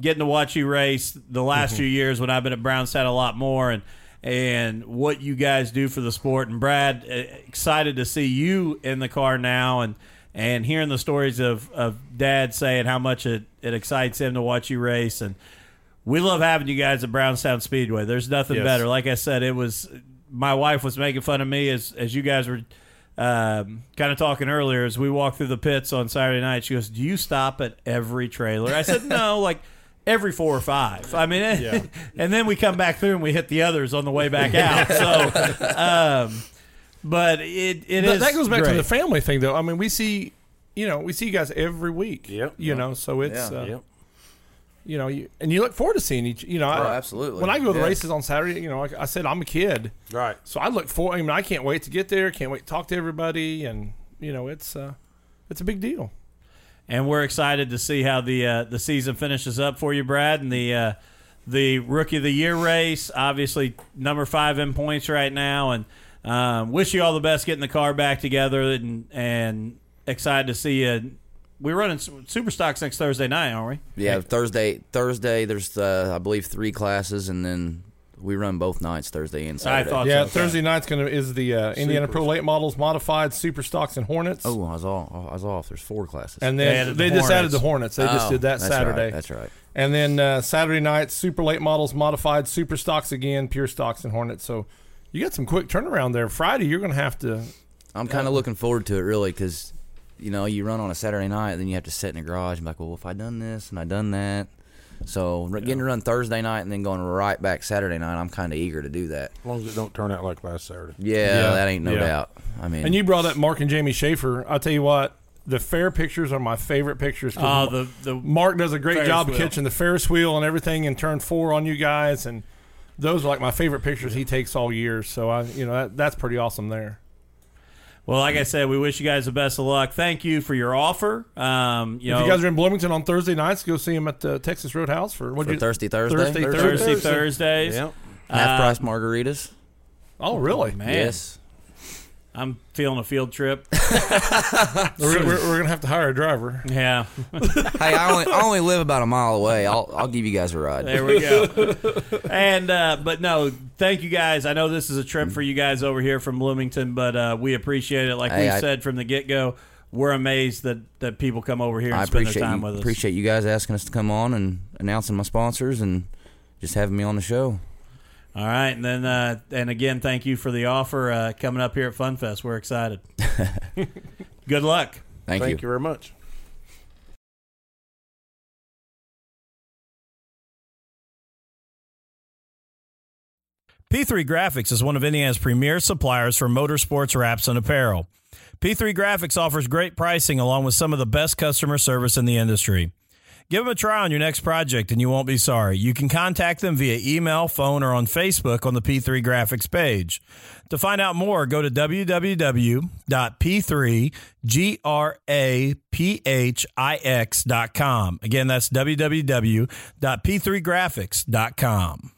getting to watch you race the last few years when I've been at Brownstown a lot more and and what you guys do for the sport. And Brad, uh, excited to see you in the car now and and hearing the stories of, of dad saying how much it, it excites him to watch you race and we love having you guys at Brownstown Speedway. There's nothing Yes. better. Like I said, it was my wife was making fun of me as as you guys were um, kind of talking earlier as we walked through the pits on Saturday night. She goes, "Do you stop at every trailer?" I said, "No, like." Every four or five. I mean, Yeah. and then we come back through and we hit the others on the way back out. So, um, but it it That- is that goes back great. to the family thing, though. I mean, we see, you know, we see you guys every week. Yep. You know, so it's, Yeah. uh, Yep. you know, you, and you look forward to seeing each. You know, Oh, I, absolutely. When I go to the Yeah. races on Saturday, you know, like I said, I'm a kid, Right. so I look for. I mean, I can't wait to get there. Can't wait to talk to everybody, and you know, it's uh, it's a big deal. And we're excited to see how the uh, the season finishes up for you, Brad, and the uh, the rookie of the year race. Obviously, number five in points right now, and um, wish you all the best getting the car back together, and and excited to see you. We're running super stocks next Thursday night, aren't we? Yeah, Thursday. Thursday, there's uh, I believe three classes, and then we run both nights, Thursday and I Saturday. thought Yeah, so. Thursday night's gonna is the uh, Indiana Pro Late Models Modified Super Stocks and Hornets, Oh, I was off. I was off. There's four classes. and They then added they, the just added the Hornets. They just Oh, did that that's Saturday. Right, that's right. And then uh, Saturday night, Super Late Models Modified Super Stocks again, Pure Stocks and Hornets. So you got some quick turnaround there. Friday, you're going to have to. I'm kind of looking forward to it, really, because you know you run on a Saturday night, then you have to sit in the garage and be like, well, if I done this and I done that. So r getting to run Thursday night and then going right back Saturday night, I'm kind of eager to do that. As long as it don't turn out like last Saturday. Yeah, Yeah, that ain't no yeah. doubt. I mean, And you brought up Mark and Jamie Schaefer. I'll tell you what, the fair pictures are my favorite pictures. Oh, the the Mark does a great job of wheel. catching the Ferris wheel and everything in turn four on you guys. And those are like my favorite pictures he takes all year. So, I, you know, that, that's pretty awesome there. Well, like I said, we wish you guys the best of luck. Thank you for your offer. Um, you if know, you guys are in Bloomington on Thursday nights, go see him at the Texas Roadhouse for what for you Thursday, Thursday, Thursday, Thursday, Thursday. Thursdays. Yep. half Uh, price margaritas. Oh, really? Man, Yes. I'm feeling a field trip. We're, we're, we're going to have to hire a driver. Yeah. hey, I only I only live about a mile away. I'll I'll give you guys a ride. There we go. and uh, but no, thank you guys. I know this is a trip for you guys over here from Bloomington, but uh, we appreciate it. Like Hey, we I- said from the get go, we're amazed that, that people come over here and I spend appreciate their time you, with us. appreciate you guys asking us to come on and announcing my sponsors and just having me on the show. All right, and then uh, and again, thank you for the offer uh, coming up here at FunFest. We're excited. Good luck. Thank, Thank you very much. P3 Graphix is one of Indiana's premier suppliers for motorsports wraps and apparel. P3 Graphix offers great pricing along with some of the best customer service in the industry. Give them a try on your next project and you won't be sorry. You can contact them via email, phone, or on Facebook on the P3 Graphix page. To find out more, go to www.p3graphics.com. Again, that's www.p3graphics.com.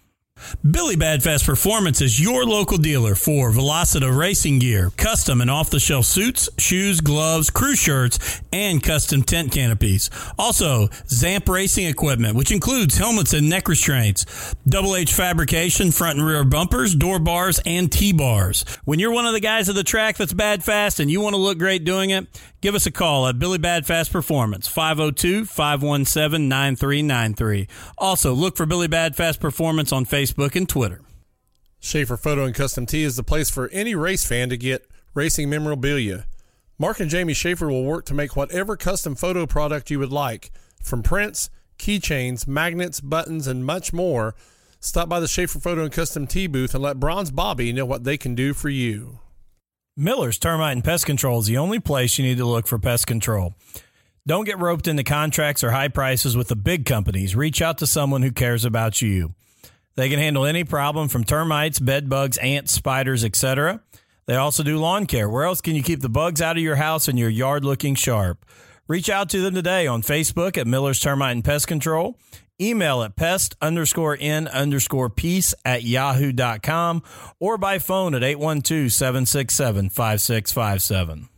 Billy Badfast Performance is your local dealer for Velocita racing gear, custom and off the shelf suits, shoes, gloves, crew shirts, and custom tent canopies. Also, Zamp racing equipment, which includes helmets and neck restraints, double H fabrication, front and rear bumpers, door bars, and T bars. When you're one of the guys at the track that's bad fast and you want to look great doing it, give us a call at Billy Badfast Performance, 502 517 9393. Also, look for Billy Badfast Performance on Facebook and Twitter. Schaefer Photo and Custom Tee is the place for any race fan to get racing memorabilia. Mark and Jamie Schaefer will work to make whatever custom photo product you would like, from prints, keychains, magnets, buttons, and much more. Stop by the Schaefer Photo and Custom Tee booth and let Bronze Bobby know what they can do for you. Miller's Termite and Pest Control is the only place you need to look for pest control. Don't get roped into contracts or high prices with the big companies. Reach out to someone who cares about you. They can handle any problem from termites, bed bugs, ants, spiders, etc. They also do lawn care. Where else can you keep the bugs out of your house and your yard looking sharp? Reach out to them today on Facebook at Miller's Termite and Pest Control. Email at pest underscore n underscore peace at yahoo.com or by phone at 812 767 5657.